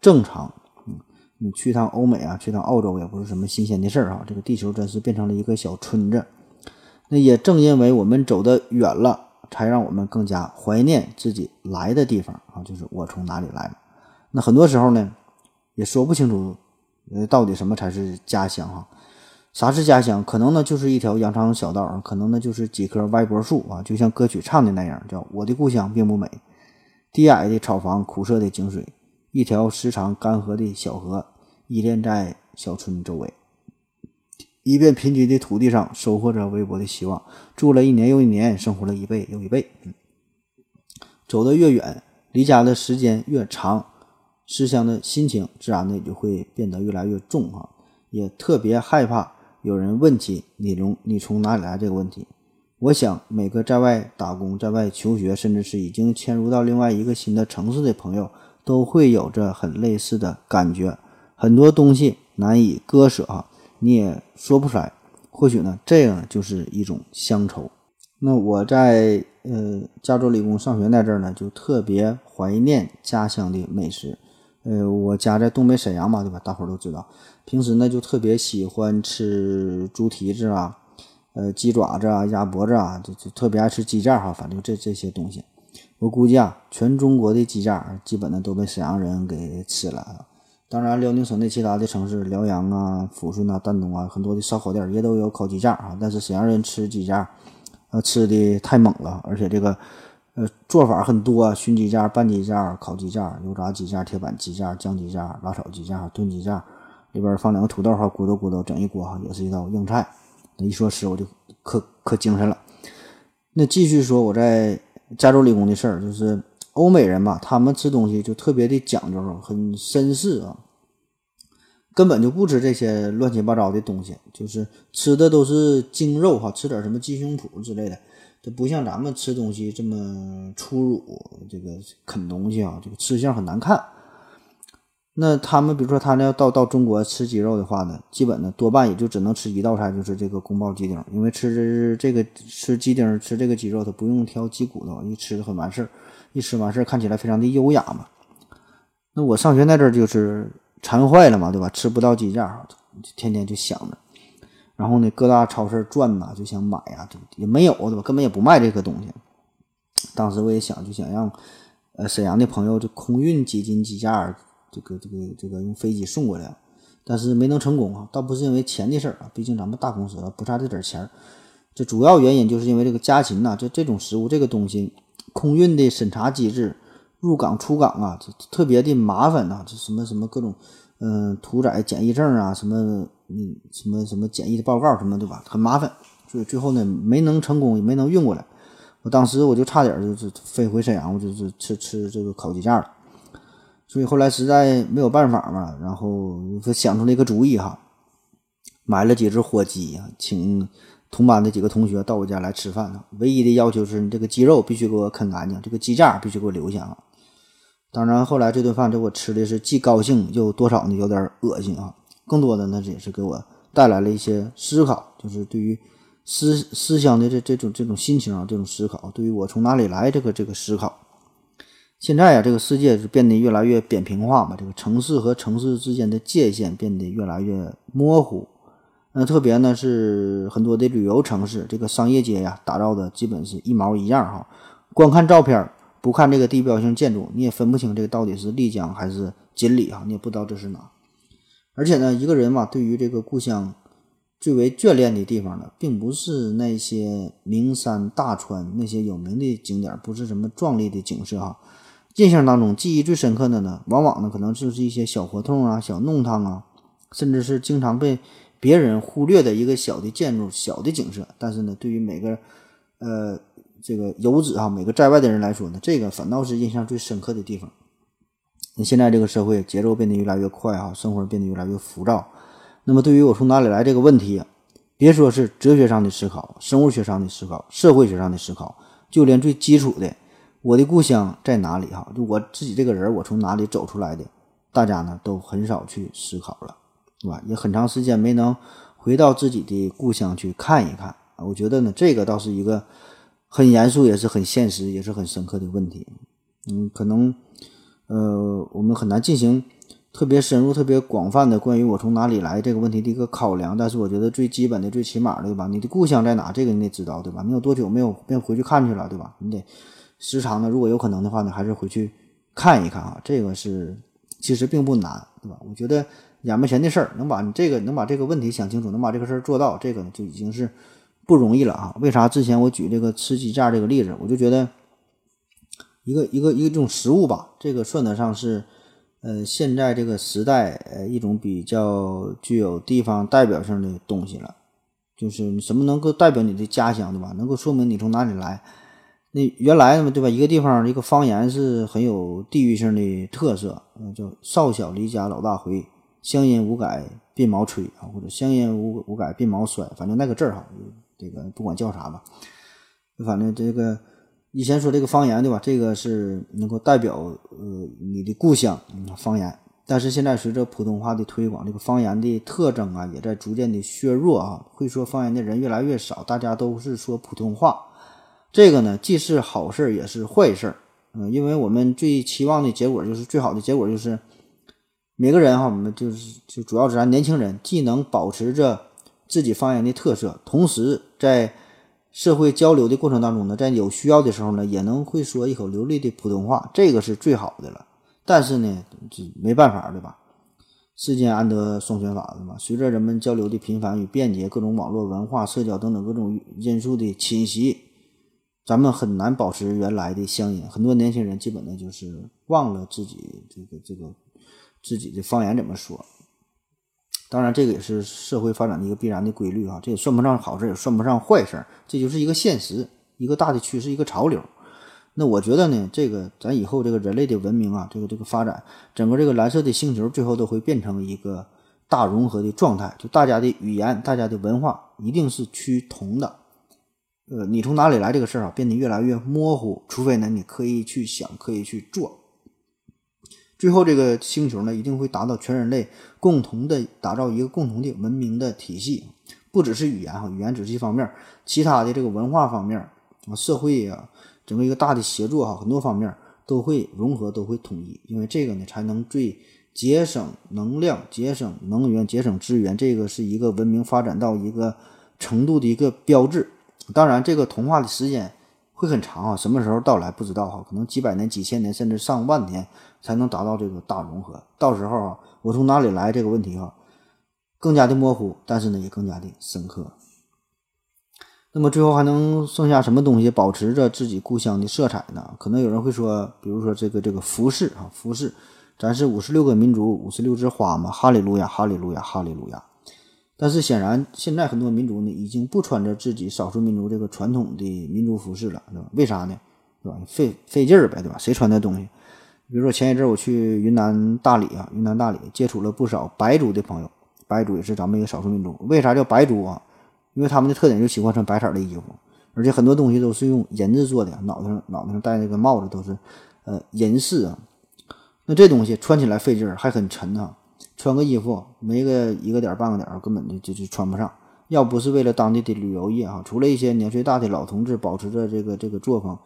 正常。嗯，你去趟欧美啊，去趟澳洲也不是什么新鲜的事儿啊。这个地球真是变成了一个小村子。那也正因为我们走得远了，才让我们更加怀念自己来的地方啊，就是我从哪里来。那很多时候呢，也说不清楚，呃，到底什么才是家乡哈。啥是家乡？可能呢就是一条羊肠小道可能呢就是几棵歪脖树啊，就像歌曲唱的那样，叫“我的故乡并不美”。低矮的草房，苦涩的井水，一条时常干涸的小河，依恋在小村周围。一片贫瘠的土地上，收获着微薄的希望。住了一年又一年，生活了一辈又一辈。嗯，走得越远，离家的时间越长，思乡的心情自然的就会变得越来越重哈。也特别害怕有人问起你从你从哪里来这个问题。我想，每个在外打工、在外求学，甚至是已经迁入到另外一个新的城市的朋友，都会有着很类似的感觉。很多东西难以割舍啊。你也说不出来，或许呢，这样就是一种乡愁。那我在呃加州理工上学那阵儿呢，就特别怀念家乡的美食。呃，我家在东北沈阳嘛，对吧？大伙儿都知道。平时呢，就特别喜欢吃猪蹄子啊，呃，鸡爪子啊，鸭脖子啊，就就特别爱吃鸡架哈。反正这这些东西，我估计啊，全中国的鸡架基本呢都被沈阳人给吃了。当然，辽宁省内其他的城市，辽阳啊、抚顺啊、丹东啊，很多的烧烤店也都有烤鸡架啊。但是沈阳人吃鸡架，呃，吃的太猛了，而且这个，呃，做法很多：熏鸡架、拌鸡架、烤鸡架、油炸鸡架、铁板鸡架、酱鸡架、辣炒鸡架、炖鸡架，里边放两个土豆哈，咕嘟咕嘟整一锅哈，也是一道硬菜。那一说吃，我就可可精神了。那继续说我在加州理工的事儿，就是。欧美人吧，他们吃东西就特别的讲究，很绅士啊，根本就不吃这些乱七八糟的东西，就是吃的都是精肉哈，吃点什么鸡胸脯之类的，这不像咱们吃东西这么粗鲁，这个啃东西啊，这个吃相很难看。那他们比如说他呢要到到中国吃鸡肉的话呢，基本呢多半也就只能吃一道菜，就是这个宫保鸡丁，因为吃这个吃鸡丁吃这个鸡肉，他不用挑鸡骨头，一吃就很完事儿。一吃完事儿，看起来非常的优雅嘛。那我上学那阵儿就是馋坏了嘛，对吧？吃不到鸡架，天天就想着。然后呢，各大超市转呐，就想买呀，也没有，对吧？根本也不卖这个东西。当时我也想，就想让呃沈阳的朋友就空运几斤鸡架，这个这个这个用飞机送过来，但是没能成功啊。倒不是因为钱的事儿啊，毕竟咱们大公司不差这点钱儿。这主要原因就是因为这个家禽呐，这这种食物这个东西。空运的审查机制，入港出港啊，这特别的麻烦呐，这什么什么各种，嗯，屠宰检疫证啊，什么嗯什么什么检疫的报告什么对吧？很麻烦，所以最后呢没能成功，也没能运过来。我当时我就差点就是飞回沈阳，我就是吃吃这个烤鸡架了。所以后来实在没有办法嘛，然后就想出了一个主意哈，买了几只火鸡啊，请。同班的几个同学到我家来吃饭，唯一的要求是你这个鸡肉必须给我啃干净，这个鸡架必须给我留下啊。当然后来这顿饭这我吃的是既高兴又多少呢有点恶心啊。更多的呢也是给我带来了一些思考，就是对于思思乡的这这种这种心情啊，这种思考，对于我从哪里来这个这个思考。现在呀，这个世界是变得越来越扁平化嘛，这个城市和城市之间的界限变得越来越模糊。那特别呢是很多的旅游城市，这个商业街呀，打造的基本是一毛一样哈。光看照片，不看这个地标性建筑，你也分不清这个到底是丽江还是锦里啊，你也不知道这是哪。而且呢，一个人嘛，对于这个故乡最为眷恋的地方呢，并不是那些名山大川、那些有名的景点，不是什么壮丽的景色哈。印象当中，记忆最深刻的呢，往往呢可能就是一些小胡同啊、小弄堂啊，甚至是经常被。别人忽略的一个小的建筑、小的景色，但是呢，对于每个呃这个游子啊，每个在外的人来说呢，这个反倒是印象最深刻的地方。那现在这个社会节奏变得越来越快啊，生活变得越来越浮躁。那么，对于我从哪里来这个问题，别说是哲学上的思考、生物学上的思考、社会学上的思考，就连最基础的我的故乡在哪里哈，就我自己这个人我从哪里走出来的，大家呢都很少去思考了。是吧？也很长时间没能回到自己的故乡去看一看啊！我觉得呢，这个倒是一个很严肃，也是很现实，也是很深刻的问题。嗯，可能呃，我们很难进行特别深入、特别广泛的关于我从哪里来这个问题的一个考量。但是，我觉得最基本的、最起码的，对吧？你的故乡在哪？这个你得知道，对吧？你有多久没有没有回去看去了，对吧？你得时常的，如果有可能的话呢，还是回去看一看啊。这个是其实并不难，对吧？我觉得。眼巴前的事儿，能把你这个能把这个问题想清楚，能把这个事儿做到，这个就已经是不容易了啊！为啥之前我举这个吃鸡架这个例子，我就觉得一个一个一个这种食物吧，这个算得上是，呃，现在这个时代呃一种比较具有地方代表性的东西了。就是什么能够代表你的家乡，对吧？能够说明你从哪里来。那原来嘛，对吧？一个地方一个方言是很有地域性的特色，嗯，叫少小离家老大回，乡音无改鬓毛衰啊，或者乡音无无改鬓毛衰，反正那个字儿哈，这个不管叫啥吧，反正这个以前说这个方言，对吧？这个是能够代表呃你的故乡，方言。但是现在随着普通话的推广，这个方言的特征啊，也在逐渐的削弱啊，会说方言的人越来越少，大家都是说普通话。这个呢，既是好事儿，也是坏事儿。嗯，因为我们最期望的结果就是最好的结果就是每个人哈，我们就是就主要是咱年轻人，既能保持着自己方言的特色，同时在社会交流的过程当中呢，在有需要的时候呢，也能会说一口流利的普通话，这个是最好的了。但是呢，这没办法，对吧？世间安得双全法，对吧？随着人们交流的频繁与便捷，各种网络文化、社交等等各种因素的侵袭。咱们很难保持原来的乡音，很多年轻人基本呢就是忘了自己这个这个自己的方言怎么说。当然，这个也是社会发展的一个必然的规律啊，这也算不上好事，也算不上坏事，这就是一个现实，一个大的趋势，一个潮流。那我觉得呢，这个咱以后这个人类的文明啊，这个这个发展，整个这个蓝色的星球最后都会变成一个大融合的状态，就大家的语言、大家的文化一定是趋同的。呃，你从哪里来这个事儿啊，变得越来越模糊。除非呢，你可以去想，可以去做。最后，这个星球呢，一定会达到全人类共同的打造一个共同的文明的体系，不只是语言哈，语言只是一方面，其他的这个文化方面啊，社会啊，整个一个大的协作哈，很多方面都会融合，都会统一。因为这个呢，才能最节省能量、节省能源、节省资源。这个是一个文明发展到一个程度的一个标志。当然，这个同化的时间会很长啊，什么时候到来不知道哈，可能几百年、几千年，甚至上万年才能达到这个大融合。到时候啊，我从哪里来这个问题哈，更加的模糊，但是呢，也更加的深刻。那么最后还能剩下什么东西保持着自己故乡的色彩呢？可能有人会说，比如说这个这个服饰啊，服饰，咱是五十六个民族，五十六枝花嘛，哈利路亚，哈利路亚，哈利路亚。但是显然，现在很多民族呢，已经不穿着自己少数民族这个传统的民族服饰了，对吧？为啥呢？对吧？费费劲儿呗，对吧？谁穿那东西？比如说前一阵我去云南大理啊，云南大理接触了不少白族的朋友，白族也是咱们一个少数民族。为啥叫白族啊？因为他们的特点就喜欢穿白色的衣服，而且很多东西都是用银子做的，脑袋上脑袋上戴那个帽子都是呃银饰啊。那这东西穿起来费劲儿，还很沉啊。穿个衣服没个一个点半个点，根本就就就穿不上。要不是为了当地的旅游业哈，除了一些年岁大的老同志保持着这个这个作风，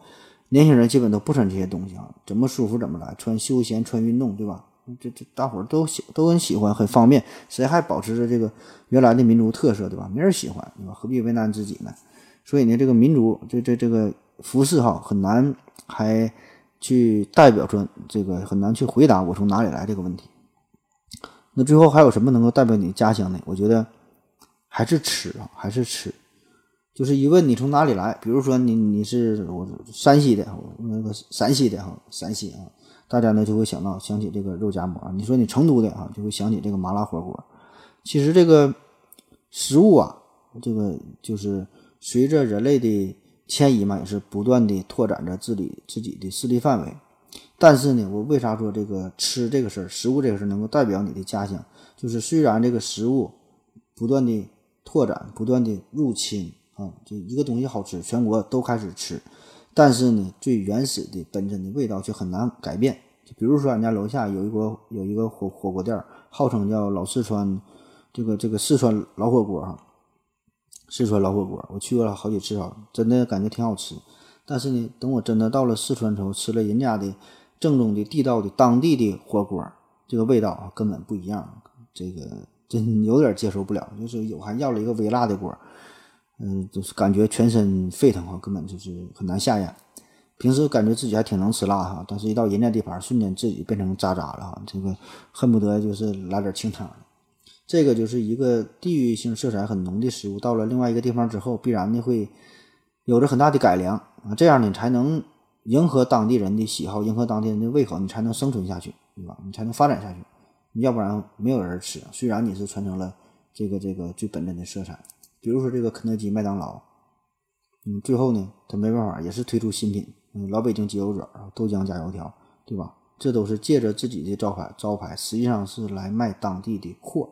年轻人基本都不穿这些东西啊。怎么舒服怎么来，穿休闲穿运动，对吧？这这大伙儿都喜都很喜欢，很方便。谁还保持着这个原来的民族特色，对吧？没人喜欢，对吧？何必为难自己呢？所以呢，这个民族这这这个服饰哈，很难还去代表出这个，很难去回答我从哪里来这个问题。那最后还有什么能够代表你家乡呢？我觉得还是吃啊，还是吃。就是一问你从哪里来，比如说你你是我山西的，那个陕西的哈，陕西啊，大家呢就会想到想起这个肉夹馍。你说你成都的啊，就会想起这个麻辣火锅。其实这个食物啊，这个就是随着人类的迁移嘛，也是不断的拓展着自己自己的势力范围。但是呢，我为啥说这个吃这个事儿，食物这个事儿能够代表你的家乡？就是虽然这个食物不断的拓展，不断的入侵啊，就一个东西好吃，全国都开始吃，但是呢，最原始的本真的味道却很难改变。就比如说，俺家楼下有一锅有一个火火锅店，号称叫老四川，这个这个四川老火锅哈，四川老火锅，我去过了好几次啊，真的感觉挺好吃。但是呢，等我真的到了四川之后，吃了人家的。正宗的、地道的、当地的火锅，这个味道啊根本不一样，这个真有点接受不了。就是有还要了一个微辣的锅，嗯，就是感觉全身沸腾啊，根本就是很难下咽。平时感觉自己还挺能吃辣哈，但是一到人家地盘，瞬间自己变成渣渣了哈，这个恨不得就是来点清汤。这个就是一个地域性色彩很浓的食物，到了另外一个地方之后，必然的会有着很大的改良啊，这样呢才能。迎合当地人的喜好，迎合当地人的胃口，你才能生存下去，对吧？你才能发展下去，要不然没有人吃。虽然你是传承了这个这个最本真的色彩，比如说这个肯德基、麦当劳，嗯，最后呢，他没办法，也是推出新品，嗯，老北京鸡肉卷、豆浆加油条，对吧？这都是借着自己的招牌，招牌实际上是来卖当地的货。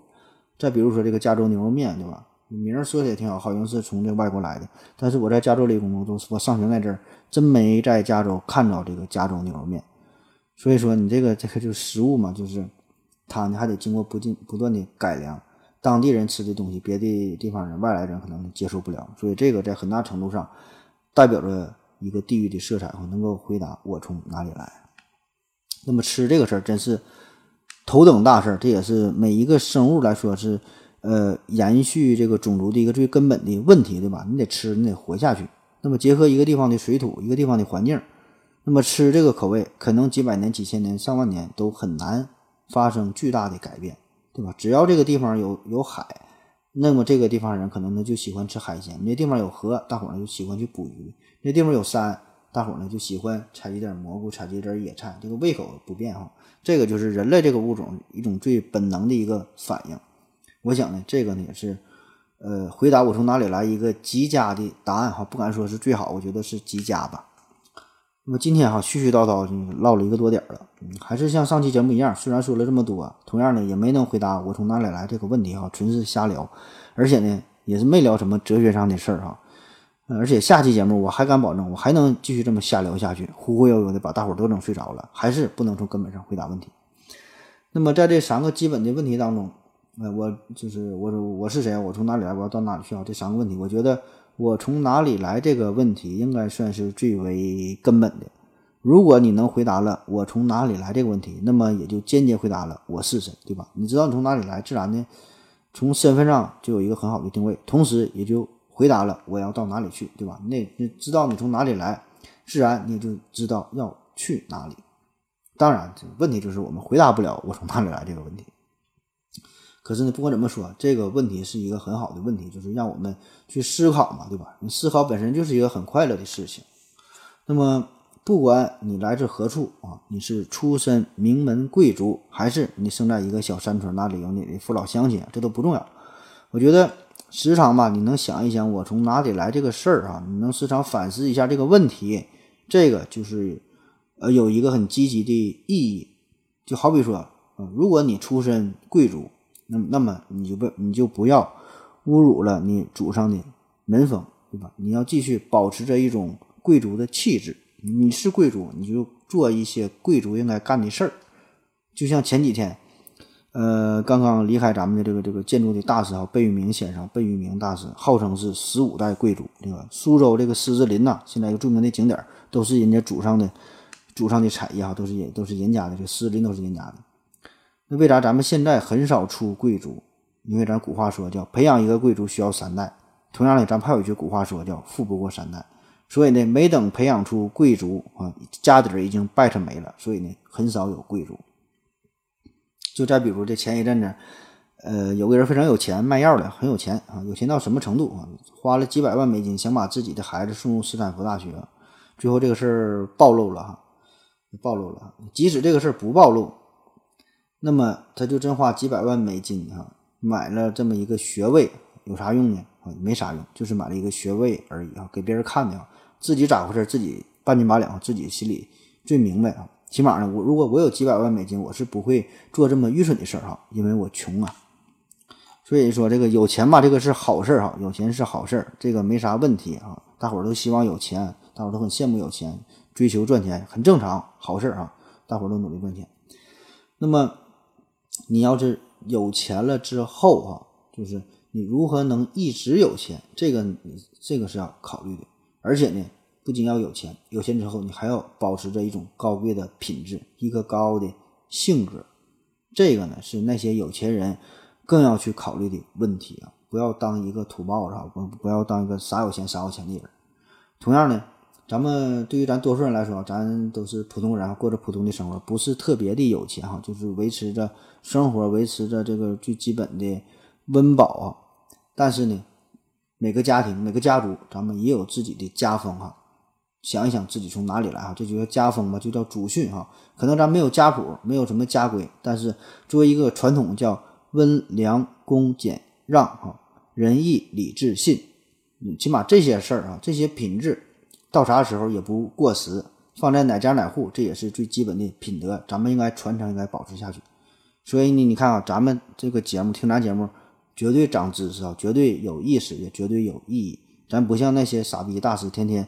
再比如说这个加州牛肉面，对吧？名儿说的也挺好，好像是从这外国来的。但是我在加州里工作，我上学在这儿，真没在加州看到这个加州牛肉面。所以说，你这个这个就是食物嘛，就是它呢还得经过不进不断的改良，当地人吃的东西，别的地方人、外来人可能接受不了。所以这个在很大程度上代表着一个地域的色彩，能够回答我从哪里来。那么吃这个事儿真是头等大事儿，这也是每一个生物来说是。呃，延续这个种族的一个最根本的问题，对吧？你得吃，你得活下去。那么结合一个地方的水土，一个地方的环境，那么吃这个口味，可能几百年、几千年、上万年都很难发生巨大的改变，对吧？只要这个地方有有海，那么这个地方人可能呢就喜欢吃海鲜；那地方有河，大伙呢就喜欢去捕鱼；那地方有山，大伙呢就喜欢采集点蘑菇，采集点野菜。这个胃口不变哈，这个就是人类这个物种一种最本能的一个反应。我想呢，这个呢也是，呃，回答我从哪里来一个极佳的答案哈，不敢说是最好，我觉得是极佳吧。那么今天哈絮絮叨叨唠了一个多点了，还是像上期节目一样，虽然说了这么多，同样呢也没能回答我从哪里来这个问题哈，纯是瞎聊，而且呢也是没聊什么哲学上的事儿哈，而且下期节目我还敢保证，我还能继续这么瞎聊下去，忽忽悠悠的把大伙儿都整睡着了，还是不能从根本上回答问题。那么在这三个基本的问题当中。呃，我就是我，我是谁？我从哪里来？我要到哪里去啊？这三个问题，我觉得我从哪里来这个问题应该算是最为根本的。如果你能回答了我从哪里来这个问题，那么也就间接回答了我是谁，对吧？你知道你从哪里来，自然呢，从身份上就有一个很好的定位，同时也就回答了我要到哪里去，对吧？那你知道你从哪里来，自然你就知道要去哪里。当然，问题就是我们回答不了我从哪里来这个问题。可是呢，不管怎么说，这个问题是一个很好的问题，就是让我们去思考嘛，对吧？你思考本身就是一个很快乐的事情。那么，不管你来自何处啊，你是出身名门贵族，还是你生在一个小山村，那里有你的父老乡亲，这都不重要。我觉得时常吧，你能想一想我从哪里来这个事儿啊，你能时常反思一下这个问题，这个就是呃有一个很积极的意义。就好比说，啊，如果你出身贵族，那那么你就不你就不要侮辱了你祖上的门风，对吧？你要继续保持着一种贵族的气质。你是贵族，你就做一些贵族应该干的事儿。就像前几天，呃，刚刚离开咱们的这个这个建筑的大师哈，贝聿铭先生，贝聿铭大师号称是十五代贵族，对吧苏州这个狮子林呐，现在一个著名的景点，都是人家祖上的祖上的产业哈，都是人都是人家的，这狮子林都是人家的。那为啥咱们现在很少出贵族？因为咱古话说叫培养一个贵族需要三代。同样的，咱还有一句古话说叫富不过三代。所以呢，没等培养出贵族啊，家底儿已经败成没了。所以呢，很少有贵族。就再比如这前一阵子，呃，有个人非常有钱，卖药的很有钱啊，有钱到什么程度啊？花了几百万美金想把自己的孩子送入斯坦福大学，最后这个事儿暴露了哈，暴露了。即使这个事儿不暴露。那么他就真花几百万美金啊，买了这么一个学位，有啥用呢？没啥用，就是买了一个学位而已啊，给别人看的啊，自己咋回事？自己半斤八两，自己心里最明白啊。起码呢，我如果我有几百万美金，我是不会做这么愚蠢的事儿哈，因为我穷啊。所以说这个有钱吧，这个是好事儿哈，有钱是好事，这个没啥问题啊。大伙儿都希望有钱，大伙都很羡慕有钱，追求赚钱很正常，好事儿啊，大伙儿都努力赚钱。那么。你要是有钱了之后啊，就是你如何能一直有钱，这个你这个是要考虑的。而且呢，不仅要有钱，有钱之后你还要保持着一种高贵的品质，一个高傲的性格。这个呢是那些有钱人更要去考虑的问题啊！不要当一个土包子啊，不不要当一个傻有钱傻有钱的人。同样呢。咱们对于咱多数人来说，咱都是普通人，过着普通的生活，不是特别的有钱哈，就是维持着生活，维持着这个最基本的温饱啊。但是呢，每个家庭、每个家族，咱们也有自己的家风哈。想一想自己从哪里来哈，这就叫家风吧，就叫祖训哈。可能咱没有家谱，没有什么家规，但是作为一个传统，叫温良恭俭让哈，仁义礼智信，起码这些事儿啊，这些品质到啥时候也不过时，放在哪家哪户，这也是最基本的品德，咱们应该传承，应该保持下去。所以呢，你看啊，咱们这个节目听咱节目，绝对长知识啊，绝对有意思，也绝对有意义。咱不像那些傻逼大师，天天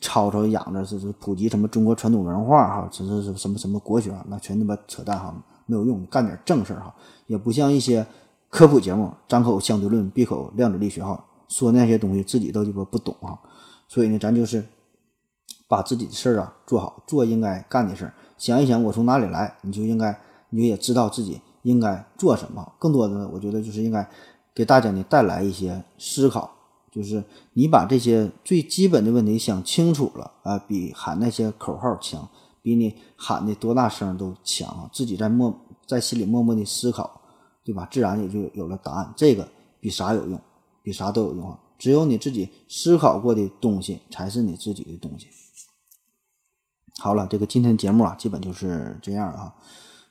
吵吵嚷着是是普及什么中国传统文化哈，这是什么什么国学，那全他妈扯淡哈，没有用，干点正事儿哈。也不像一些科普节目，张口相对论，闭口量子力学哈，说那些东西自己都鸡巴不懂哈。所以呢，咱就是把自己的事儿啊做好，做应该干的事儿，想一想我从哪里来，你就应该。你也知道自己应该做什么，更多的我觉得就是应该给大家呢带来一些思考，就是你把这些最基本的问题想清楚了啊，比喊那些口号强，比你喊的多大声都强！自己在默在心里默默的思考，对吧？自然也就有了答案。这个比啥有用，比啥都有用啊！只有你自己思考过的东西才是你自己的东西。好了，这个今天节目啊，基本就是这样啊。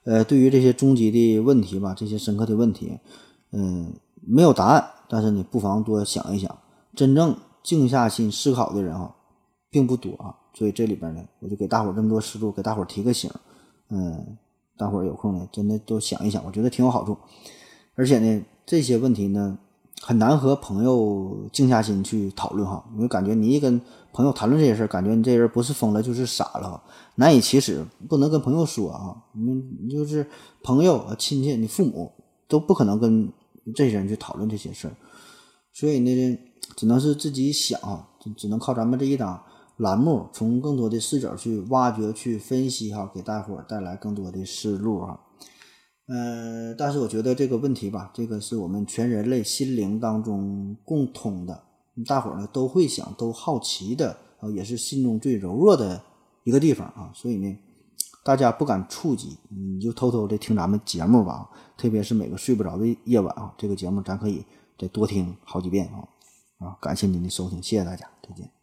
呃，对于这些终极的问题吧，这些深刻的问题，嗯，没有答案，但是你不妨多想一想。真正静下心思考的人啊，并不多啊。所以这里边呢，我就给大伙这么多思路，给大伙提个醒。嗯，大伙有空呢，真的都想一想，我觉得挺有好处。而且呢，这些问题呢。很难和朋友静下心去讨论哈，因为感觉你一跟朋友谈论这些事儿，感觉你这人不是疯了就是傻了，难以启齿，不能跟朋友说啊。你你就是朋友、亲戚、你父母都不可能跟这些人去讨论这些事儿，所以呢，只能是自己想，只只能靠咱们这一档栏目，从更多的视角去挖掘、去分析哈，给大伙儿带来更多的思路啊。嗯，但是我觉得这个问题吧，这个是我们全人类心灵当中共通的，大伙儿呢都会想，都好奇的，啊，也是心中最柔弱的一个地方啊。所以呢，大家不敢触及，你就偷偷的听咱们节目吧，特别是每个睡不着的夜晚啊，这个节目咱可以再多听好几遍啊。啊，感谢您的收听，谢谢大家，再见。